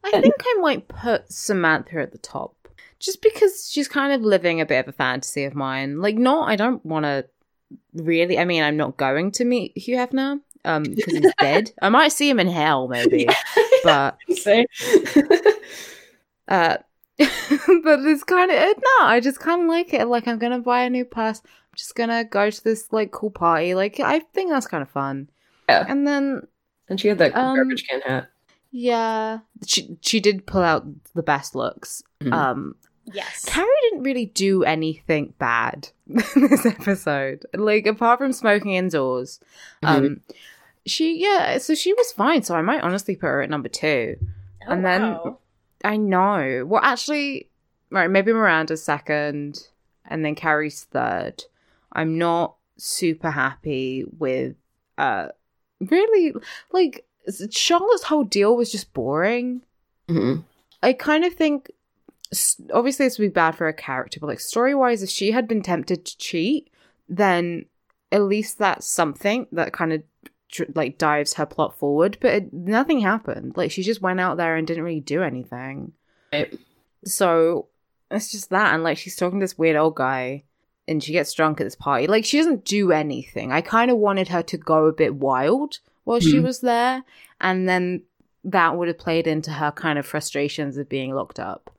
I think I might put Samantha at the top. Just because she's kind of living a bit of a fantasy of mine. Like not I don't wanna really I mean I'm not going to meet Hugh Hefner. Um, because he's [laughs] dead. I might see him in hell maybe. But [laughs] [laughs] Uh, [laughs] but it's kind of no. I just kind of like it. Like I'm gonna buy a new purse. I'm just gonna go to this like cool party. Like I think that's kind of fun. Yeah. And then And she had that Um, garbage can hat. Yeah, she she did pull out the best looks. Mhm. Um, Yes. Carrie didn't really do anything bad [laughs] in this episode. Like apart from smoking indoors, um, she yeah. So she was fine. So I might honestly put her at number two. Oh, and then- wow. I know. Well, actually, right. Maybe Miranda's second, and then Carrie's third. I'm not super happy with. uh Really, like Charlotte's whole deal was just boring. Mhm. I kind of think, obviously, this would be bad for a character, but like story wise, if she had been tempted to cheat, then at least that's something that kind of like dives her plot forward. But it, nothing happened. Like she just went out there and didn't really do anything. Right. So it's just that, and like she's talking to this weird old guy. And she gets drunk at this party. Like she doesn't do anything. I kind of wanted her to go a bit wild while she Mhm. was there, and then that would have played into her kind of frustrations of being locked up.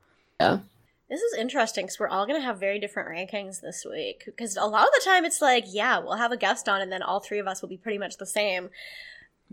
This is interesting because we're all going to have very different rankings this week. Because a lot of the time it's like, yeah, we'll have a guest on and then all three of us will be pretty much the same.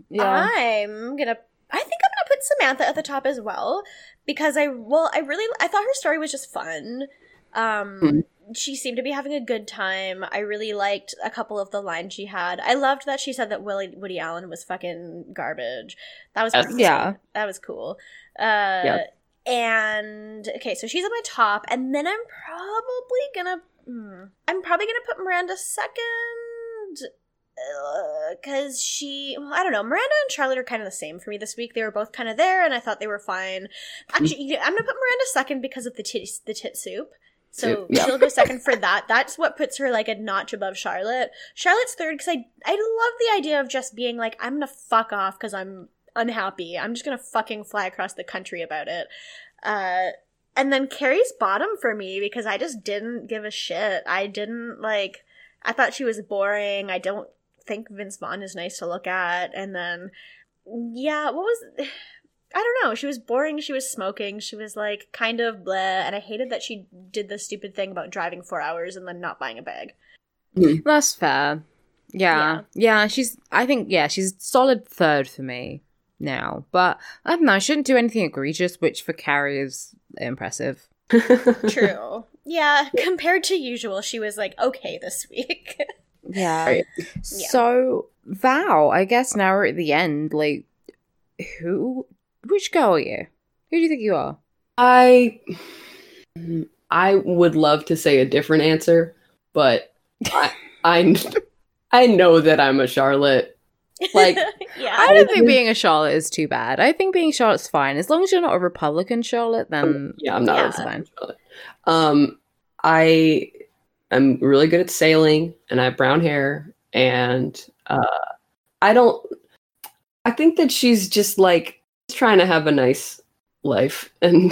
Yeah. I'm going to. I think I'm gonna put Samantha at the top as well because I well I really I thought her story was just fun. Um, Mhm. she seemed to be having a good time. I really liked a couple of the lines she had. I loved that she said that Willie, Woody Allen was fucking garbage. That was Yeah. that was cool. Uh, Yeah. And okay, so she's at my top, and then I'm probably gonna, hmm, I'm probably gonna put Miranda second, because she, well, I don't know. Miranda and Charlotte are kind of the same for me this week. They were both kind of there, and I thought they were fine. Actually, I'm gonna put Miranda second because of the tit, the tit soup. So yeah. she'll go second for that. That's what puts her like a notch above Charlotte. Charlotte's third because I I love the idea of just being like I'm gonna fuck off because I'm unhappy. I'm just gonna fucking fly across the country about it. Uh, and then Carrie's bottom for me because I just didn't give a shit. I didn't like. I thought she was boring. I don't think Vince Vaughn is nice to look at. And then, yeah, what was? [sighs] I don't know. She was boring. She was smoking. She was like kind of bleh. And I hated that she did the stupid thing about driving four hours and then not buying a bag. That's fair. Yeah. yeah. she's I think yeah, she's solid third for me now. But I don't know, I shouldn't do anything egregious, which for Carrie is impressive. [laughs] True. yeah, compared to usual, she was like okay this week. [laughs] Yeah. Right. So Val, I guess now we're at the end, like who which girl are you? Who do you think you are? I I would love to say a different answer, but I I, [laughs] I know that I'm a Charlotte. Like, [laughs] yeah. I don't think being a Charlotte is too bad. I think being Charlotte's fine. As long as you're not a Republican Charlotte, then yeah, I'm not Yeah. a it's fine. Charlotte. Um, I am really good at sailing, and I have brown hair, and uh, I don't. I think that she's just like trying to have a nice life, [laughs] and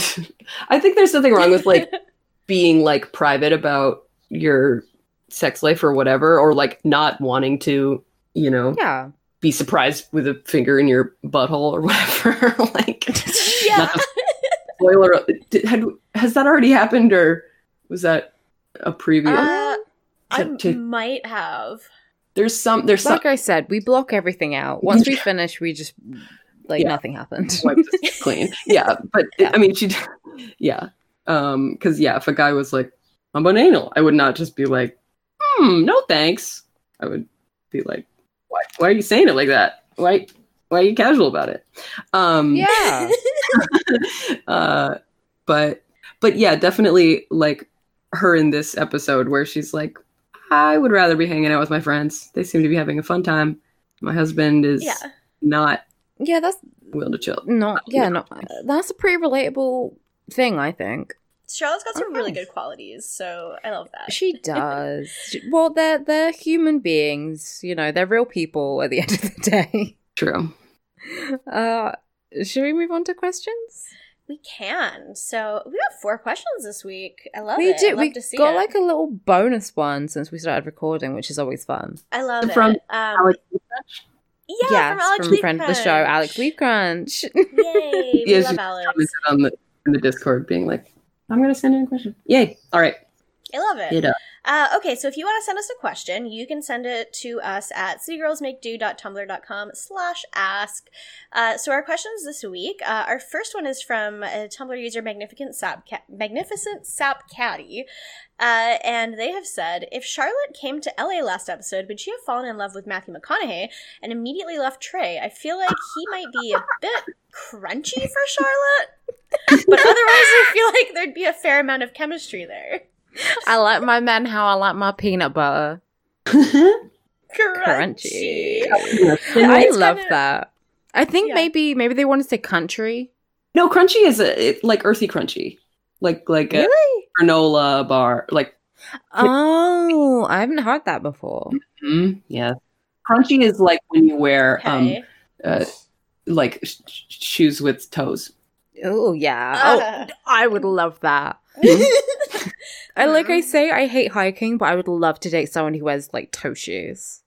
I think there's something wrong with like [laughs] being like private about your sex life or whatever, or like not wanting to, you know, Yeah. Be surprised with a finger in your butthole or whatever. [laughs] like, yeah. spoiler. Did, had, has that already happened, or was that a preview? Uh, I To- to- might have. there's some. There's some. Like I said, we block everything out. Once we finish, we just like Yeah. nothing happened. [laughs] clean. Yeah, but Yeah. I mean, she. Yeah, um, because yeah, if a guy was like, "I'm an anal," I would not just be like, "Hmm, no thanks." I would be like, "Why? Why are you saying it like that? Why? Why are you casual about it?" Um, Yeah. [laughs] uh, but but yeah, definitely like her in this episode where she's like, I would rather be hanging out with my friends. They seem to be having a fun time. My husband is Yeah. not yeah, that's willing to chill. not yeah, no that's a pretty relatable thing, I think. Charlotte's got some really Okay. good qualities, so I love that. She [laughs] does. Well, they're they're human beings, you know, they're real people at the [laughs] end of the day. True. Uh should we move on to questions? We can. So we got four questions this week. I love we it. I did. love We to see got it. like a little bonus one since we started recording, which is always fun. I love From it. Um, Alex yeah, yes, from Alex from friend of the show, Alex Leaf Crunch. Yay, we Yeah, love she Alex. commented on the in the Discord being like, I'm gonna send in a question. Yay. All right. I love it. It, uh, okay, so if you want to send us a question, you can send it to us at citygirlsmakedo.tumblr.com slash ask. Uh, so our questions this week, uh, our first one is from a Tumblr user Magnificent Sap Magnificent Sap Caddy. Uh, and they have said, if Charlotte came to LA last episode, would she have fallen in love with Matthew McConaughey and immediately left Trey? I feel like he might be a bit crunchy for Charlotte, but otherwise I feel like there'd be a fair amount of chemistry there. I like my men how I like my peanut butter. [laughs] Crunchy. I love kinda- that. I think Yeah. maybe maybe they want to say country. no, crunchy is a, it, like earthy crunchy, like like a granola bar. Like Oh, I haven't heard that before. mm, yeah, crunchy is like when you wear um uh, like sh- sh- shoes with toes. Oh yeah. Uh. Oh, I would love that. [laughs] I like I say I hate hiking, but I would love to date someone who wears like toe shoes.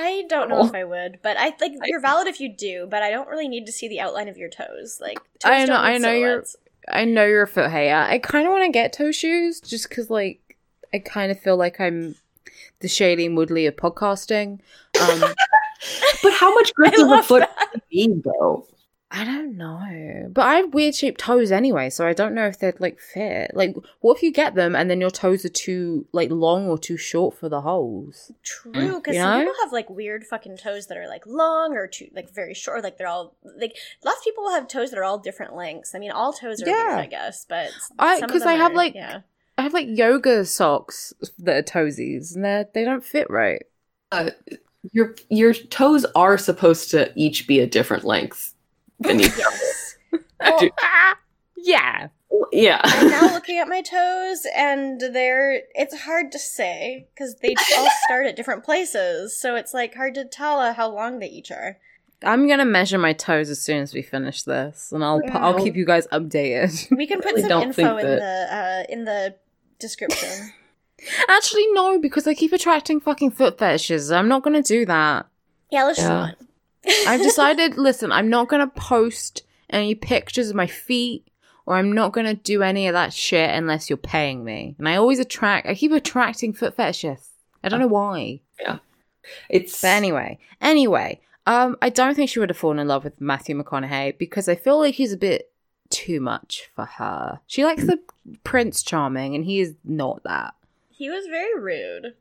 I don't know if I would, but I like [laughs] you're valid if you do, but I don't really need to see the outline of your toes. Like toes I know- don't I know you're- silhouettes. I know you're a foot hater. I kind of want to get toe shoes just because, like, I kind of feel like I'm the Shailene Woodley of podcasting. Um, [laughs] But how much grip does a foot need though? I don't know, but I have weird shaped toes anyway, so I don't know if they'd like fit. Like, what if you get them and then your toes are too like long or too short for the holes? True, because You some know? people have like weird fucking toes that are like long or too like very short. Like they're all like lots of people will have toes that are all different lengths. I mean, all toes are Yeah. weird, I guess, but I- some of 'cause them I have, are- like, yeah. I have like yoga socks that are toesies, and they they don't fit right. Uh, your your toes are supposed to each be a different length than [laughs] each. Well, do- Yeah, Yeah. I'm now looking at my toes, and they're it's hard to say because they all start at different places, so it's like hard to tell uh, how long they each are. I'm gonna measure my toes as soon as we finish this, and I'll Yeah. I'll keep you guys updated. [laughs] We can put really some info in that- the uh, in the description. [laughs] Actually, no, because I keep attracting fucking foot fetishes. I'm not gonna do that. yeah, let's Yeah. not. I've decided, listen, I'm not gonna post any pictures of my feet, or I'm not gonna do any of that shit unless you're paying me. And I always attract, I keep attracting foot fetishists. I don't know why. Yeah. It's But anyway, anyway, um, I don't think she would have fallen in love with Matthew McConaughey because I feel like he's a bit too much for her. She likes the Prince Charming, and he is not that. He was very rude.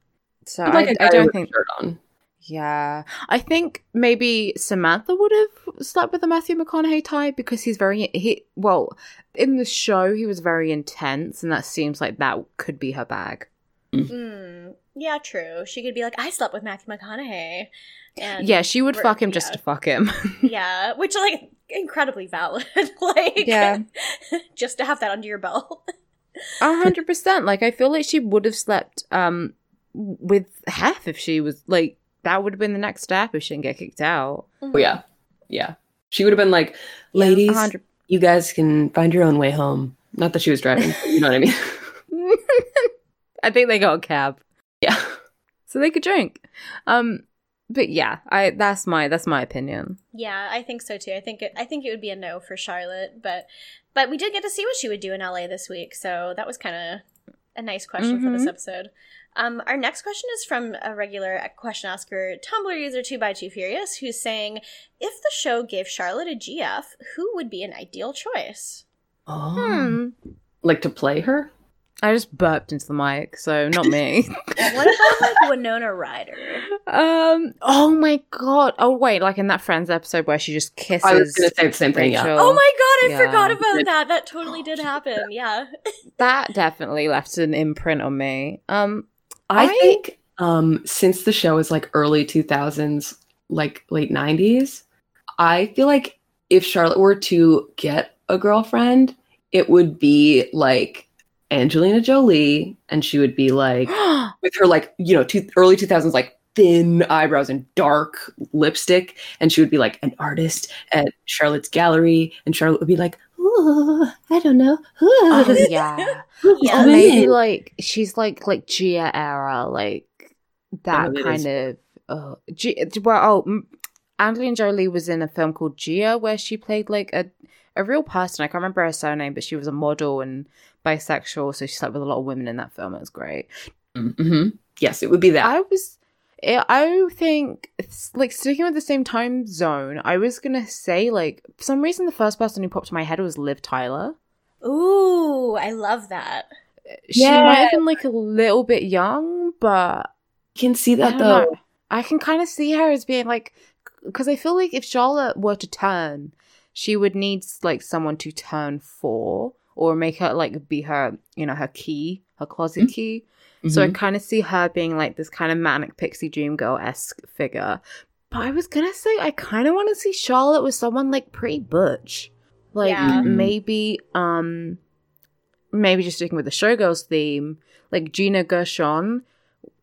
So like I, a I don't with a think. shirt on. Yeah, I think maybe Samantha would have slept with the Matthew McConaughey type because he's very he. Well, in the show, he was very intense, and that seems like that could be her bag. Mm, yeah, true. She could be like, I slept with Matthew McConaughey. And yeah, she would fuck him just to fuck him. [laughs] Yeah, which like incredibly valid. [laughs] like, Yeah. [laughs] just to have that under your belt. A hundred percent. Like I feel like she would have slept um with Hef if she was like that would have been the next step if she didn't get kicked out. Oh yeah, yeah. She would have been like, "Ladies, A hundred. you guys can find your own way home." Not that she was driving. [laughs] you know what I mean? [laughs] I think they got a cab yeah. so they could drink. Um, but yeah, I that's my that's my opinion. yeah, I think so too. I think it, I think it would be a no for Charlotte, but but we did get to see what she would do in LA this week, so that was kind of a nice question for this Mhm. episode. Um, our next question is from a regular question asker, Tumblr user 2x2 Furious, who's saying, if the show gave Charlotte a GF, who would be an ideal choice? Oh. Hmm. Like to play her? I just burped into the mic, so not me. [laughs] What about like Winona Ryder? um. Oh my god. Oh wait, like in that Friends episode where she just kisses. I was gonna say the same thing. Yeah. Oh my god, I Yeah. forgot about that. That totally did happen. Yeah. [laughs] That definitely left an imprint on me. Um. I, I- think um since the show is like early 2000s, like late 90s, I feel like if Charlotte were to get a girlfriend, it would be like Angelina Jolie, and she would be like [gasps] with her like you know two, early 2000s like thin eyebrows and dark lipstick, and she would be like an artist at Charlotte's gallery, and Charlotte would be like, "Ooh, I don't know, oh [laughs] yeah. Yeah. Maybe like she's like like Gia era, like that it kind is. of. Uh, G- well, oh, Angelina Jolie was in a film called Gia where she played like a a real person. I can't remember her surname, but she was a model and bisexual, so she slept with a lot of women in that film. It was great. hmm Yes, it would be that. I was. I I think, like, sticking with the same time zone, I was gonna say, like, for some reason, the first person who popped in my head was Liv Tyler. Ooh, I love that. She Yeah. might have been, like, a little bit young, but you can see that don't though. know. I can kind of see her as being like, because I feel like if Charlotte were to turn, she would need like someone to turn for or make her like be her, you know, her key, her closet Mhm. key. So I Mhm. kind of see her being like this kind of manic pixie dream girl esque figure. But I was gonna say I kind of want to see Charlotte with someone like pretty butch, like Yeah. Mhm. maybe um maybe just sticking with the showgirls theme, like Gina Gershon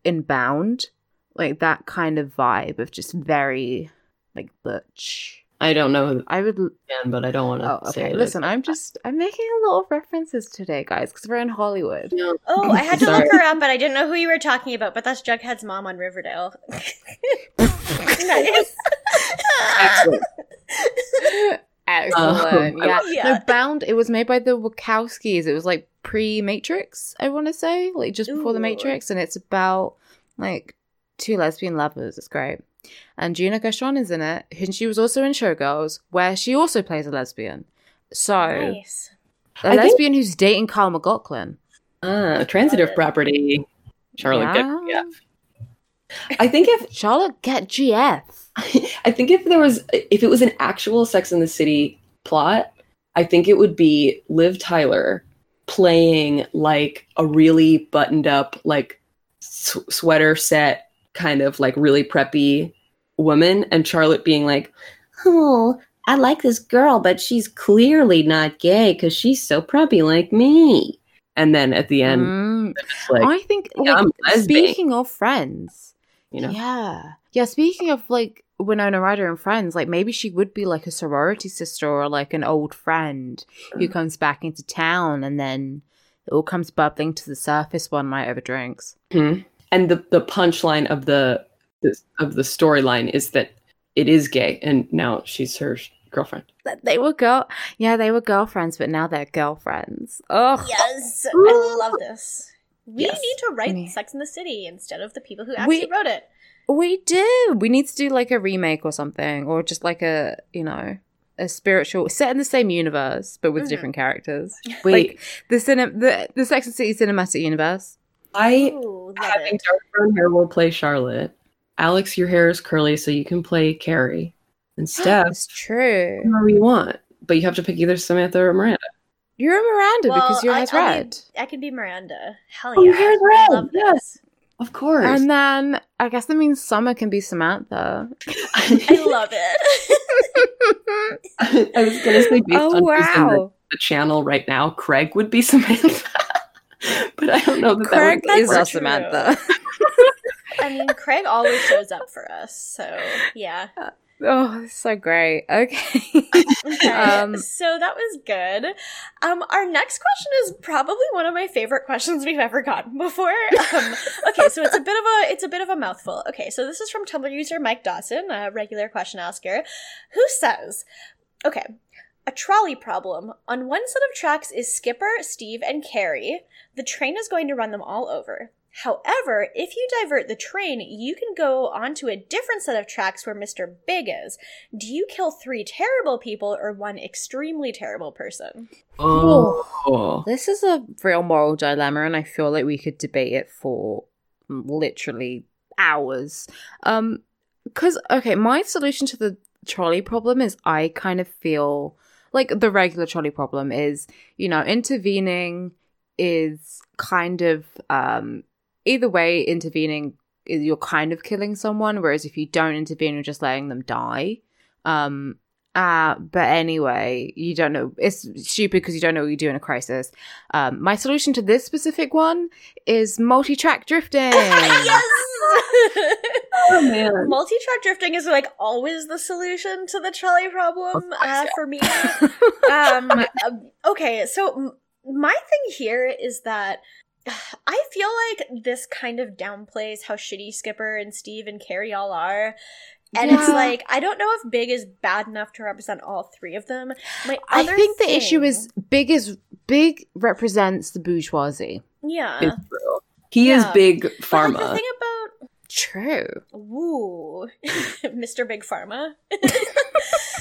in Bound, like that kind of vibe of just very like butch. I don't know who I would. the band, but I don't want to Oh, say okay. it. Listen, I'm just I'm making a little references today, guys, because we're in Hollywood. No. Oh, I had to look her up, but I didn't know who you were talking about. But that's Jughead's mom on Riverdale. [laughs] nice. Excellent. Excellent. Um, yeah. Yeah. No, Bound. It was made by the Wachowskis. It was like pre-Matrix. I want to say, like just before the Matrix, and it's about like two lesbian lovers. It's great. And Gina Gershon is in it, and she was also in Showgirls, where she also plays a lesbian. So Nice. a I think- lesbian who's dating Kyle MacLachlan. Ah, transitive property. Charlotte, get GF. I think if [laughs] Charlotte, get GF. [laughs] I think if there was if it was an actual Sex in the City plot, I think it would be Liv Tyler playing like a really buttoned up like s- sweater set kind of like really preppy woman and Charlotte being like, "Oh, I like this girl, but she's clearly not gay cuz she's so preppy like me." And then at the end Mm. like, I think, yeah, like, speaking of friends, you know. Yeah. Yeah, speaking of like Winona Ryder and friends, like maybe she would be like a sorority sister or like an old friend Mm. who comes back into town and then it all comes bubbling to the surface one night over drinks. Mhm. And the the punchline of the, the of the storyline is that it is gay, and now she's her girlfriend. They were girl yeah, they were girlfriends, but now they're girlfriends. Oh Yes, I love this. We Yes. need to write Me. Sex in the City instead of the people who actually We- wrote it. we do. We need to do like a remake or something, or just like a you know a spiritual set in the same universe but with Mhm. different characters. Wait, Like the cinem the the Sex and the City cinematic universe. I Ooh, love having it. dark brown hair will play Charlotte. Alex, your hair is curly, so you can play Carrie. And [gasps] Steph, That's true. whoever you want, but you have to pick either Samantha or Miranda. You're a Miranda Well, because your I- hair's I'll be- red. I can be Miranda. Hell Oh, yeah. your hair's I red, love yes. Of course. And then I guess that means Summer can be Samantha. [laughs] I love it. [laughs] I was gonna say based oh on who's in the, the channel right now, Craig would be Samantha. [laughs] [laughs] but I don't know that Craig that would is work. our. Samantha. I mean, Craig always shows up for us, so yeah. oh, so great. Okay. [laughs] Okay, Um, so that was good. Um, our next question is probably one of my favorite questions we've ever gotten before. [laughs] Um, okay, so it's a bit of a it's a bit of a mouthful. Okay, so this is from Tumblr user Mike Dawson, a regular question asker, who says, "Okay, a trolley problem. On one set of tracks is Skipper, Steve, and Carrie. The train is going to run them all over." However, if you divert the train, you can go onto a different set of tracks where Mr. Big is. Do you kill three terrible people or one extremely terrible person? Oh. This is a real moral dilemma, and I feel like we could debate it for literally hours. Um, because okay, my solution to the trolley problem is I kind of feel like the regular trolley problem is, you know, intervening is kind of um either way intervening is you're kind of killing someone whereas if you don't intervene you're just letting them die. Um uh but anyway you don't know it's stupid because you don't know what you do in a crisis. Um my solution to this specific one is multi-track drifting. [laughs] Yes! Oh, [laughs] man. Multi-track drifting is like always the solution to the trolley problem uh, for me. [laughs] um, um, okay, so my thing here is that [sighs] I feel like this kind of downplays how shitty Skipper and Steve and Carrie all are. And it's like I don't know if Big is bad enough to represent all three of them. My I other think the issue is big is big represents the bourgeoisie. yeah. It's true. He is Yeah. big But, like, the pharma. thing about True. Woo, [laughs] Mr. Big Pharma. [laughs]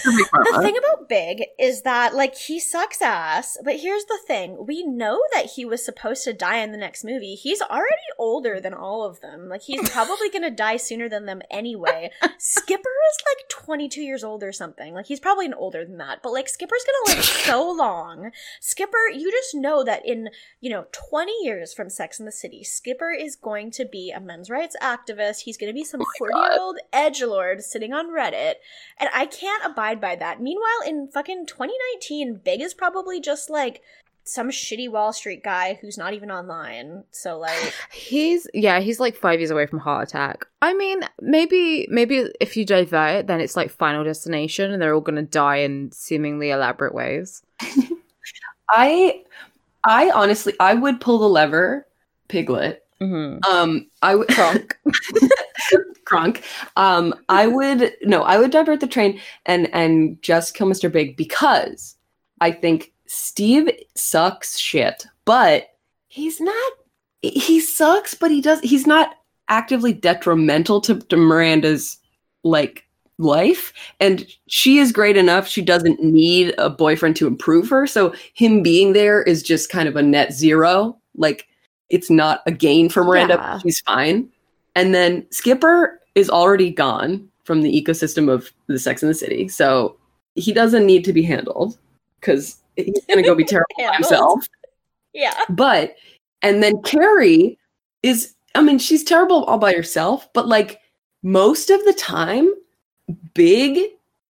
The thing about Big is that, like, he sucks ass, but here's the thing. We know that he was supposed to die in the next movie. He's already older than all of them. Like, he's probably gonna [laughs] die sooner than them anyway. Skipper is, like, 22 years old or something. Like, he's probably an older than that, but, like, Skipper's gonna live [laughs] so long. Skipper, you just know that in, you know, 20 years from Sex in the City, Skipper is going to be a men's rights activist. He's gonna be some 40 year old edge lord sitting on Reddit. And I can't abide by that. Meanwhile, in fucking 2019, Big is probably just like some shitty Wall Street guy who's not even online. So like, [sighs] He's yeah, he's like five years away from heart attack. I mean, maybe maybe if you divert it, then it's like Final Destination, and they're all gonna die in seemingly elaborate ways. [laughs] I, I honestly, I would pull the lever, Piglet. hmm Um, I would [laughs] [laughs] Kronk. Kronk. Um, I [laughs] would no, I would divert the train and and just kill Mr. Big because I think Steve sucks shit, but he's not. He sucks, but he does. He's not actively detrimental to, to Miranda's like life, and she is great enough. She doesn't need a boyfriend to improve her. So him being there is just kind of a net zero. Like it's not a gain for Miranda. Yeah. She's fine. And then Skipper is already gone from the ecosystem of the Sex in the City, so he doesn't need to be handled because he's gonna go be [laughs] terrible by himself. yeah. But and then Carrie is, I mean, she's terrible all by herself, but like most of the time, Big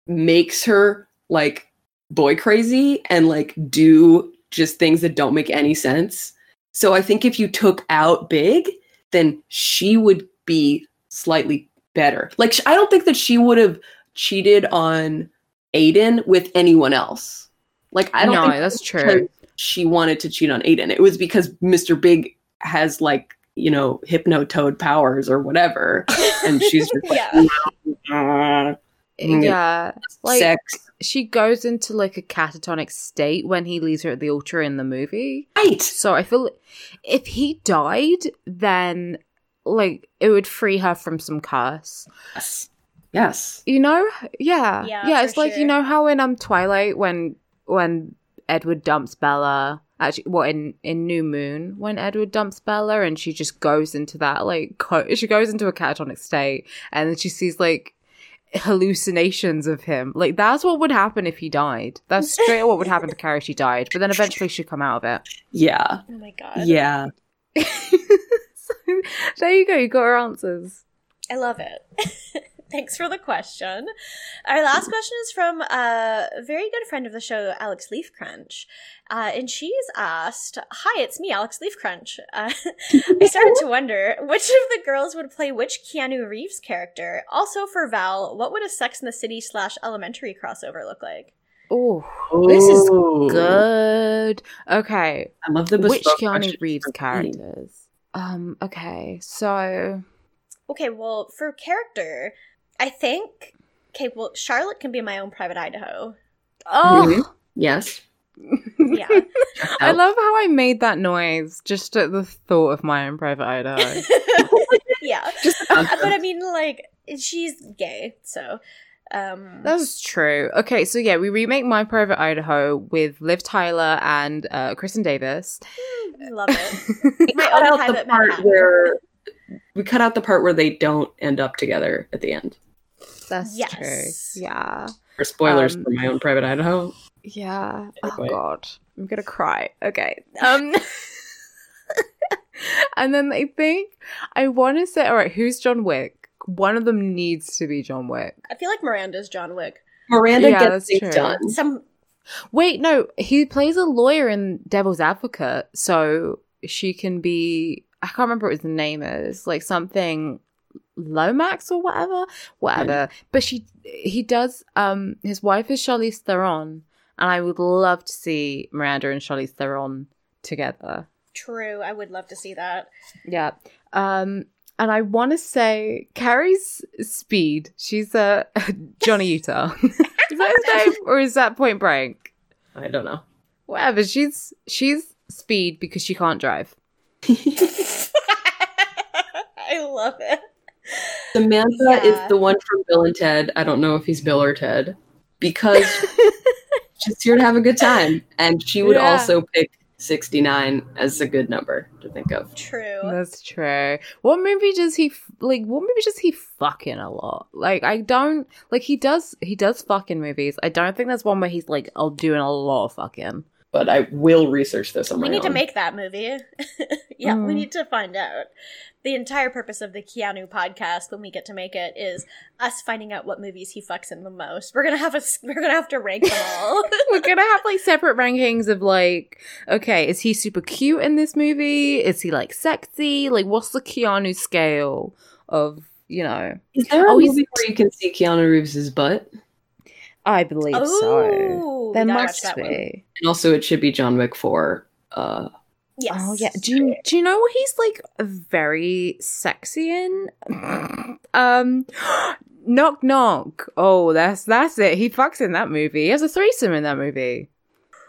makes her like boy crazy and like do just things that don't make any sense. So I think if you took out Big, then she would be slightly better. Like I don't think that she would have cheated on Aidan with anyone else. Like I don't no, that's true. she wanted to cheat on Aidan. It was because Mr. Big has like, you know, Hypnotoad powers or whatever. And she's just [laughs] like, Yeah. "Ah, Mm. Yeah, like sex. she goes into like a catatonic state when he leaves her at the altar in the movie. Right. So I feel if he died, then like it would free her from some curse. Yes. Yes. You know? Yeah. Yeah, Yeah, it's like you know how in um Twilight when when Edward dumps Bella actually what in in New Moon when Edward dumps Bella and she just goes into that like co- she goes into a catatonic state and then she sees like hallucinations of him. Like that's what would happen if he died. That's [laughs] straight what would happen to Carrie if she died. But then eventually she'd come out of it. Yeah. Oh my god. Yeah. [laughs] [laughs] so, there you go, you got our answers. I love it. [laughs] Thanks for the question. Our last question is from a very good friend of the show, Alex Leafcrunch. Uh, and she's asked, Hi, it's me, Alex Leafcrunch. Uh, [laughs] I started to wonder which of the girls would play which Keanu Reeves character. Also, for Val, what would a Sex in the City slash elementary crossover look like? Oh, this is good. Okay, I love the which bespoke Keanu Reeves for me. characters? Um, okay, so Okay, well, for character, I think. Okay, well, Charlotte can be my own private Idaho. oh, Mhm. Yes. Yeah. [laughs] I love how I made that noise just at the thought of my own private Idaho. [laughs] yeah. Just [laughs] but I mean, like, she's gay, so. Um, That's true. Okay, so yeah, we remake My Private Idaho with Liv Tyler and uh, Kristin Davis. [laughs] love it. [laughs] we My cut own out the private part where we cut out the part where they don't end up together at the end. That's Yes. true. Yeah. Or spoilers Um, for my own private Idaho. Yeah. Oh god. I'm gonna cry. Okay. Um [laughs] And then I think I wanna say alright, who's John Wick? One of them needs to be John Wick. I feel like Miranda's John Wick. Miranda Yeah, gets that's things true. done. Some. Wait, no, he plays a lawyer in Devil's Advocate, so she can be I can't remember what his name is, like something Lomax or whatever, whatever. But she, he does. Um, his wife is Charlize Theron, and I would love to see Miranda and Charlize Theron together. True, I would love to see that. Yeah. Um, and I want to say Carrie's speed. She's a [laughs] Johnny Utah. [laughs] is that his name, or is that Point Break? I don't know. Whatever. She's she's speed because she can't drive. [laughs] I love it. Samantha Yeah. is the one from Bill and Ted. I don't know if he's Bill or Ted because she's here to have a good time, and she would Yeah. also pick sixty nine as a good number to think of. True. That's true. What movie does he like? What movie does he fucking a lot? Like, I don't like. He does. He does fucking movies. I don't think there's one where he's like, "I'll doing a lot of fucking." But I will research this on We my need to make that movie. [laughs] yeah, we Mm. need to find out. The entire purpose of the Keanu podcast, when we get to make it, is us finding out what movies he fucks in the most. We're gonna have a s- we're gonna have to rank them all. [laughs] We're gonna have like separate rankings of like, okay, is he super cute in this movie? Is he like sexy? Like, what's the Keanu scale of you know? Is there a Oh, he's- movie where you can see Keanu Reeves's butt? I believe so. Oh, we There must that one. be. And also, it should be John Wick Four. Uh, Yes. Oh yeah. Do you do you know what he's like very sexy in? um [gasps] Knock knock. Oh, that's that's it. He fucks in that movie. He has a threesome in that movie.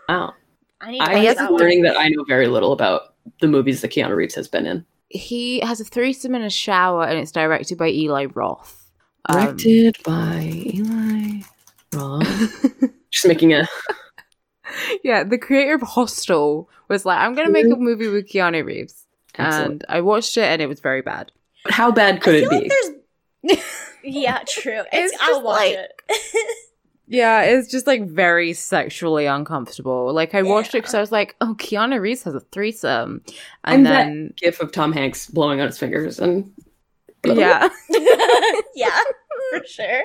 wow, I need to I watch am that learning that I know very little about the movies that Keanu Reeves has been in. He has a threesome in a shower and it's directed by Eli Roth. Um, Directed by Eli Roth. [laughs] Just making a [laughs] yeah, the creator of Hostel was like, I'm gonna make a mm-hmm. movie with Keanu Reeves. Excellent. And I watched it and it was very bad. How bad could I it feel be? like there's. [laughs] yeah, true. It's, It's I'll watch like- it. Yeah, it's just like very sexually uncomfortable. Like I watched it because I was like, "Oh, Keanu Reeves has a threesome," I'm and that then gif of Tom Hanks blowing out his fingers and yeah, yeah, for sure.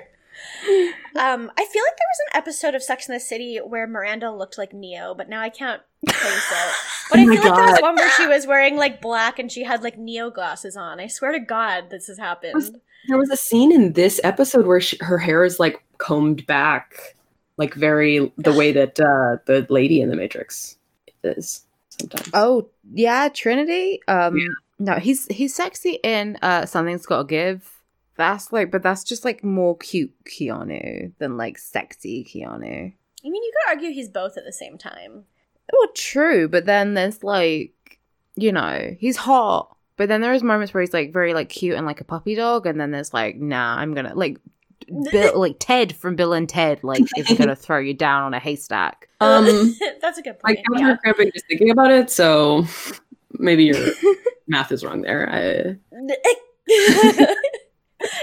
Um, I feel like there was an episode of Sex in the City where Miranda looked like Neo, but now I can't place it. But Oh I my feel like there was one where she was wearing like black and she had like Neo glasses on. I swear to God, this has happened. there was a scene in this episode where she, her hair is like combed back, like very the way that uh, the lady in the Matrix is sometimes. Oh yeah, Trinity. Um, Yeah. no, he's he's sexy in uh something's got to give. That's like, but that's just like more cute Keanu than like sexy Keanu. I mean, you could argue he's both at the same time. Well, true, but then there's like, you know, he's hot, but then there's moments where he's like very like cute and like a puppy dog, and then there's like, nah, I'm gonna like. Bill, [laughs] like Ted from Bill and Ted, like is gonna [laughs] throw you down on a haystack. [laughs] Um, That's a good I point. got Yeah. her cramping just thinking about it, so maybe your math is wrong there. I,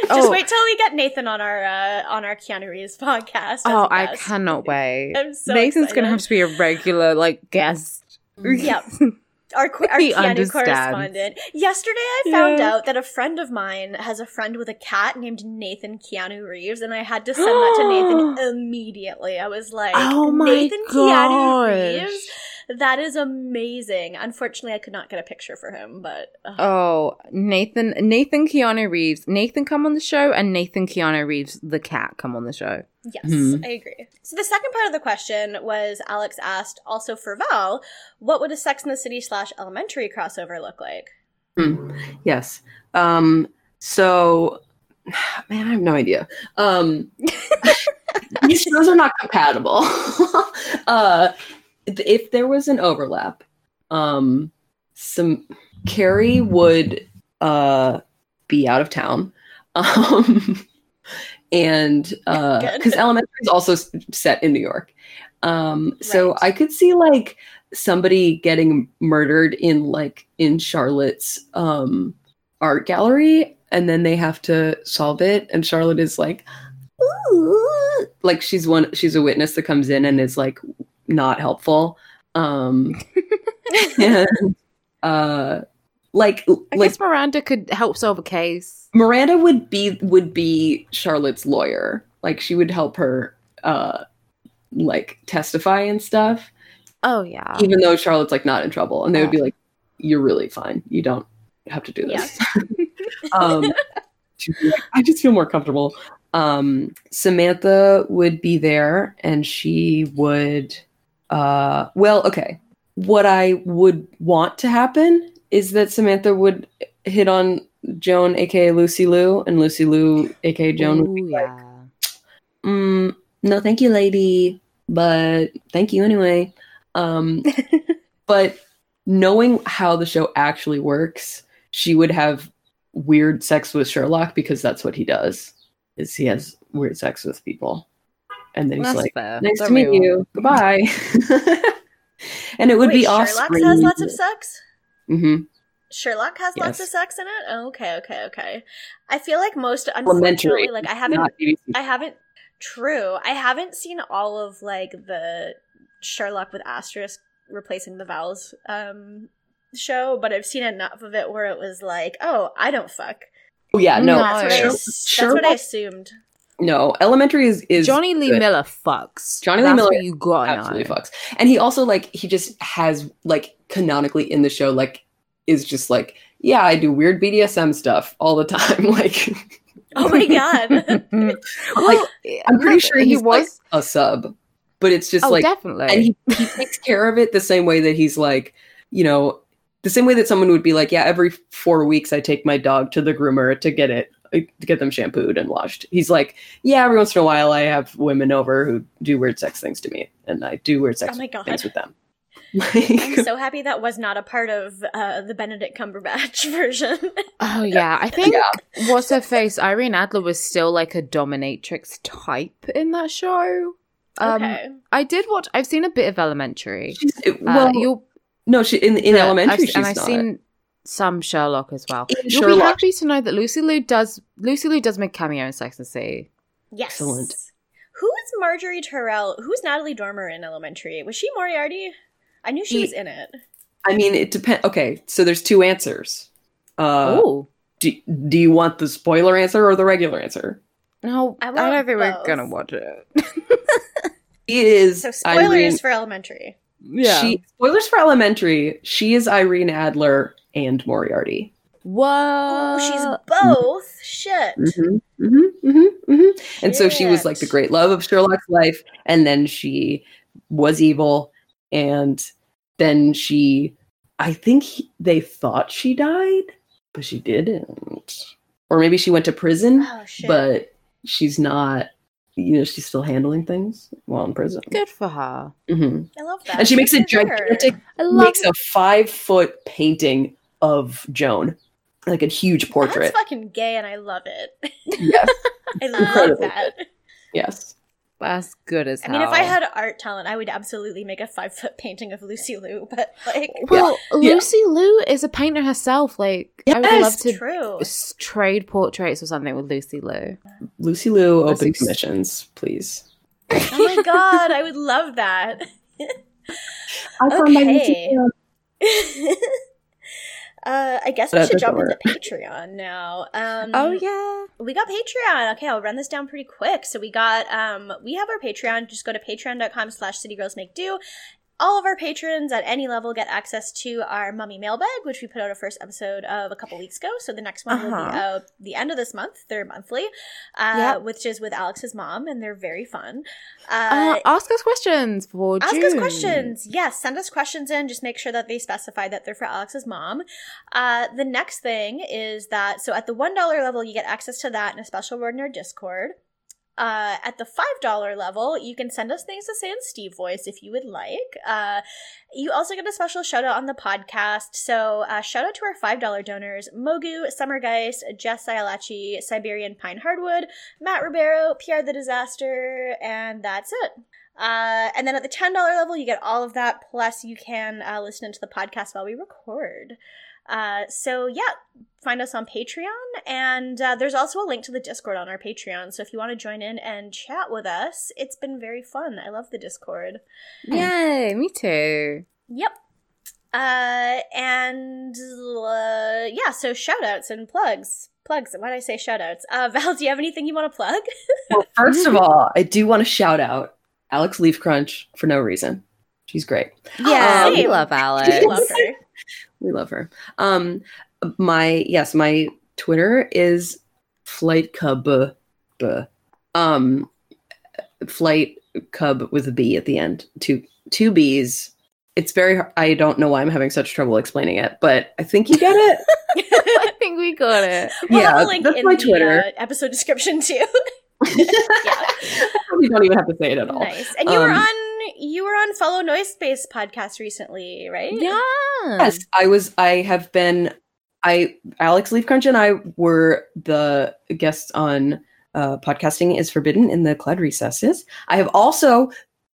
Just Oh. wait till we get Nathan on our uh, on our Keanu Reeves podcast. Oh, I cannot wait. I'm so Nathan's gonna have to be a regular like guest. Yep. [laughs] Our, our He Keanu understands. correspondent. Yesterday, I found Yeah. out that a friend of mine has a friend with a cat named Nathan Keanu Reeves, and I had to send that to Nathan [gasps] immediately. I was like, Oh my Nathan gosh. Keanu Reeves? That is amazing. Unfortunately, I could not get a picture for him, but uh, Oh, Nathan, Nathan Keanu Reeves, Nathan come on the show, and Nathan Keanu Reeves, the cat, come on the show. yes, Mhm. I agree. So the second part of the question was Alex asked, also for Val, what would a Sex in the City slash Elementary crossover look like? yes. Um, so, [sighs] man, I have no idea. Um, [laughs] [laughs] these shows are not compatible. [laughs] uh, if there was an overlap, um, some Carrie would uh, be out of town. [laughs] Um, and [laughs] because elementary is also set in New York. Um, so I could see like somebody getting murdered in like in Charlotte's um, art gallery, and then they have to solve it. And Charlotte is like, "Ooh," like she's one, she's a witness that comes in and is like not helpful. Um, [laughs] and uh, like I like guess Miranda could help solve a case. Miranda would be would be Charlotte's lawyer. Like she would help her uh like testify and stuff, Oh yeah, even though Charlotte's like not in trouble. And they would be like, You're really fine. You don't have to do this. [laughs] um be like, I just feel more comfortable. Um Samantha would be there and she would uh well, okay. What I would want to happen is that Samantha would hit on Joan, aka Lucy Liu, and Lucy Liu, aka Joan, would Ooh, like, yeah. mm, "No, thank you, lady, but thank you anyway." Um, [laughs] but knowing how the show actually works, she would have weird sex with Sherlock because that's what he does. Is he has weird sex with people, and then he's That's like, fair. "Nice Don't to meet we you. Goodbye." [laughs] and it would Wait, be off Sherlock has lots of sex. hmm Sherlock has lots of sex in it. Oh, okay, okay, okay. I feel like most, unfortunately, like I haven't, I haven't. True, I haven't seen all of like the Sherlock with asterisk replacing the vowels um show, but I've seen enough of it where it was like, oh, I don't fuck. Oh yeah, no, No. That's what, I, Sher- that's what I assumed. No. Elementary is is Jonny Lee good. Miller fucks. Jonny Lee Miller you got absolutely fucks, and he also like he just has like canonically in the show like is just like yeah I do weird BDSM stuff all the time [laughs] like Oh my god. [laughs] [laughs] well, I'm pretty sure he he's like was. a sub, but it's just oh, like definitely. and he, he takes care of it the same way that he's like you know the same way that someone would be like yeah every four weeks I take my dog to the groomer to get it get them shampooed and washed. He's like yeah every once in a while I have women over who do weird sex things to me and I do weird sex Oh things with them. I'm so happy that was not a part of uh, the Benedict Cumberbatch [laughs] version. oh yeah, I think Yeah. what's her face? Irene Adler was still like a dominatrix type in that show. Um, okay. I did watch. I've seen a bit of Elementary. She's, Uh, well, you'll no, she in in Yeah, elementary. I've, she's and I've not. seen some Sherlock as well. In You'll be happy to know that Lucy Liu does Lucy Liu does make cameo in Sex and the City. Yes. Excellent. Who is Marjorie Terrell? Who's Natalie Dormer in Elementary? Was she Moriarty? I knew she He- was in it. I mean, it depends. Okay, so there's two answers. Uh, oh do, do you want the spoiler answer or the regular answer? no, I I, want don't think we're gonna watch it. [laughs] It is So spoilers Irene. for Elementary. yeah. She spoilers for Elementary. She is Irene Adler and Moriarty. Whoa. Oh, she's both. Shit. hmm hmm hmm hmm And so she was like the great love of Sherlock's life, and then she was evil, and then she, I think he- they thought she died, but she didn't, or maybe she went to prison, Oh shit. but she's not. You know, she's still handling things while in prison. good for her. hmm I love that. And she makes a Good her. gigantic, I love makes a five foot painting of Joan, like a huge portrait. That's fucking gay, and I love it. yes, [laughs] I love Incredible. that. yes. That's good as I hell. mean, if I had art talent, I would absolutely make a five foot painting of Lucy Liu. [laughs] But like, well, Yeah. Lucy Liu is a painter herself. Like, I would love to true. trade portraits or something with Lucy Liu. Lucy Liu That's open ex- commissions, please. Oh my [laughs] god, I would love that. I found my Okay. Uh, I guess we That should jump doesn't into [laughs] Patreon now. Um, Oh yeah. we got Patreon. Okay, I'll run this down pretty quick. So we got um we have our Patreon. Just go to patreon.com slash citygirlsmakedo. All of our patrons at any level get access to our mummy mailbag, which we put out a first episode of a couple weeks ago. So the next one will be Uh-huh. out the end of this month. They're monthly, uh, Yep. which is with Alex's mom, and they're very fun. Uh, ask us questions for Ask June. us questions. Yes, send us questions in. Just make sure that they specify that they're for Alex's mom. Uh, the next thing is that so at the one dollar level, you get access to that and a special word in our Discord. Uh, at the five dollar level, you can send us things to say in Steve voice if you would like. Uh, you also get a special shout out on the podcast. So uh, shout out to our five dollar donors: Mogu, Summergeist, Jess Ialachi, Siberian Pine Hardwood, Matt Ribeiro, Pierre the Disaster, and that's it. Uh, and then at the $10 level, you get all of that, plus you can uh, listen to the podcast while we record. Uh, so yeah, find us on Patreon, and uh, there's also a link to the Discord on our Patreon. So if you want to join in and chat with us, it's been very fun. I love the Discord. Yay, me too. Yep. Uh, and uh, yeah, so shout outs and plugs. Plugs. Why did I say shout outs? Uh, [laughs] Val, do you have anything you want to plug? [laughs] Well, first of all, I do want to shout out Alex Leaf Crunch for no reason. She's great. Yeah, Um, we love I Alex. love her. We love her. Um, my yes, my Twitter is flight cub. Um, flight cub with a B at the end. Two two B's. It's very. har- I don't know why I'm having such trouble explaining it, but I think you get it. [laughs] I think we got it. We'll have Yeah, a link that's in my the Twitter. uh, episode description too. [laughs] [laughs] I probably don't even have to say it at all. nice. And you were Um, on you were on Follow Noise Space podcast recently, right? Yeah. Yes, I was. I have been. I Alex Leafcrunch and I were the guests on uh, podcasting is forbidden in the Cloud recesses. I have also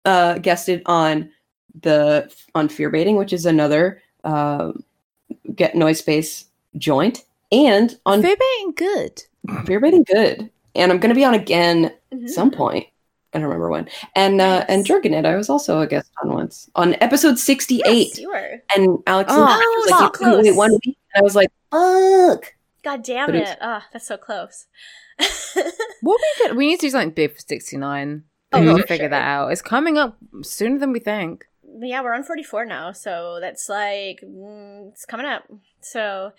uh, guested on the on fear baiting, which is another uh, get noise space joint, and on Fear baiting good. fear baiting good. And I'm going to be on again Mhm. some point. I don't remember when. And uh, and Nice. Jerkin I was also a guest on once on episode 68. Yes, you were. And Alex Oh, and Patrick was so like, you can wait close. one week. And I was like, fuck. God damn But it. it's- Ah, that's so close. What we could, we need to do something big for 69. Oh, We need to for figure sure. that out. It's coming up sooner than we think. yeah, we're on 44 now, so that's like mm, it's coming up. So,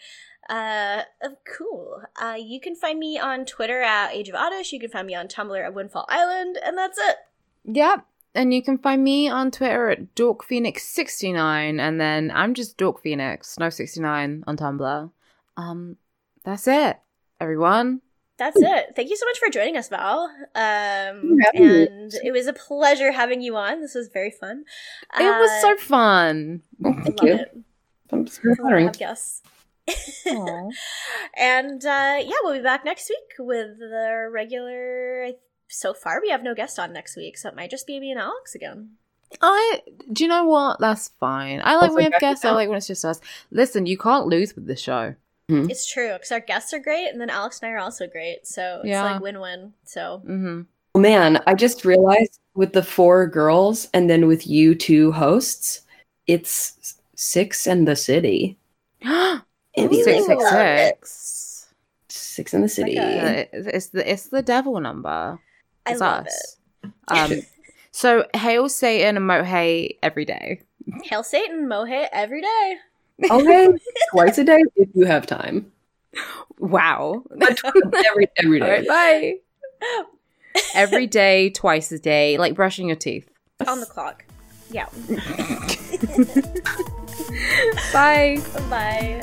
uh, uh, cool. Uh, you can find me on Twitter at Age of Oddish. You can find me on Tumblr at Windfall Island, and that's it. Yep. And you can find me on Twitter at DorkPhoenix69, and then I'm just Dork Phoenix, no 69 on Tumblr. Um, that's it, everyone. That's it. Thank you so much for joining us, Val. Um, for having me. and it was a pleasure having you on. This was very fun. It was so fun. Thank love you. it. I'm just really Love flattering. have guests. Aw. [laughs] and uh, yeah, we'll be back next week with the regular. So far, we have no guest on next week, so it might just be me and Alex again. I do you know what? That's fine. I like Also when we have back guests. I like when it's just us. Listen, you can't lose with this show. It's true because our guests are great, and then Alex and I are also great. So it's Yeah. like win-win. So hmm Oh, Man, I just realized with the four girls and then with you two hosts, it's six in the city. [gasps] [gasps] Six six six. Six in the city. Okay. It's the it's the devil number. I love us. Um, [laughs] so hail Satan and Mohei every day. Hail Satan, Mohit every day. Okay, [laughs] twice a day if you have time. Wow. [laughs] Every every day. right, bye. every day, twice a day, like brushing your teeth. On the clock. Yeah. Bye. Bye.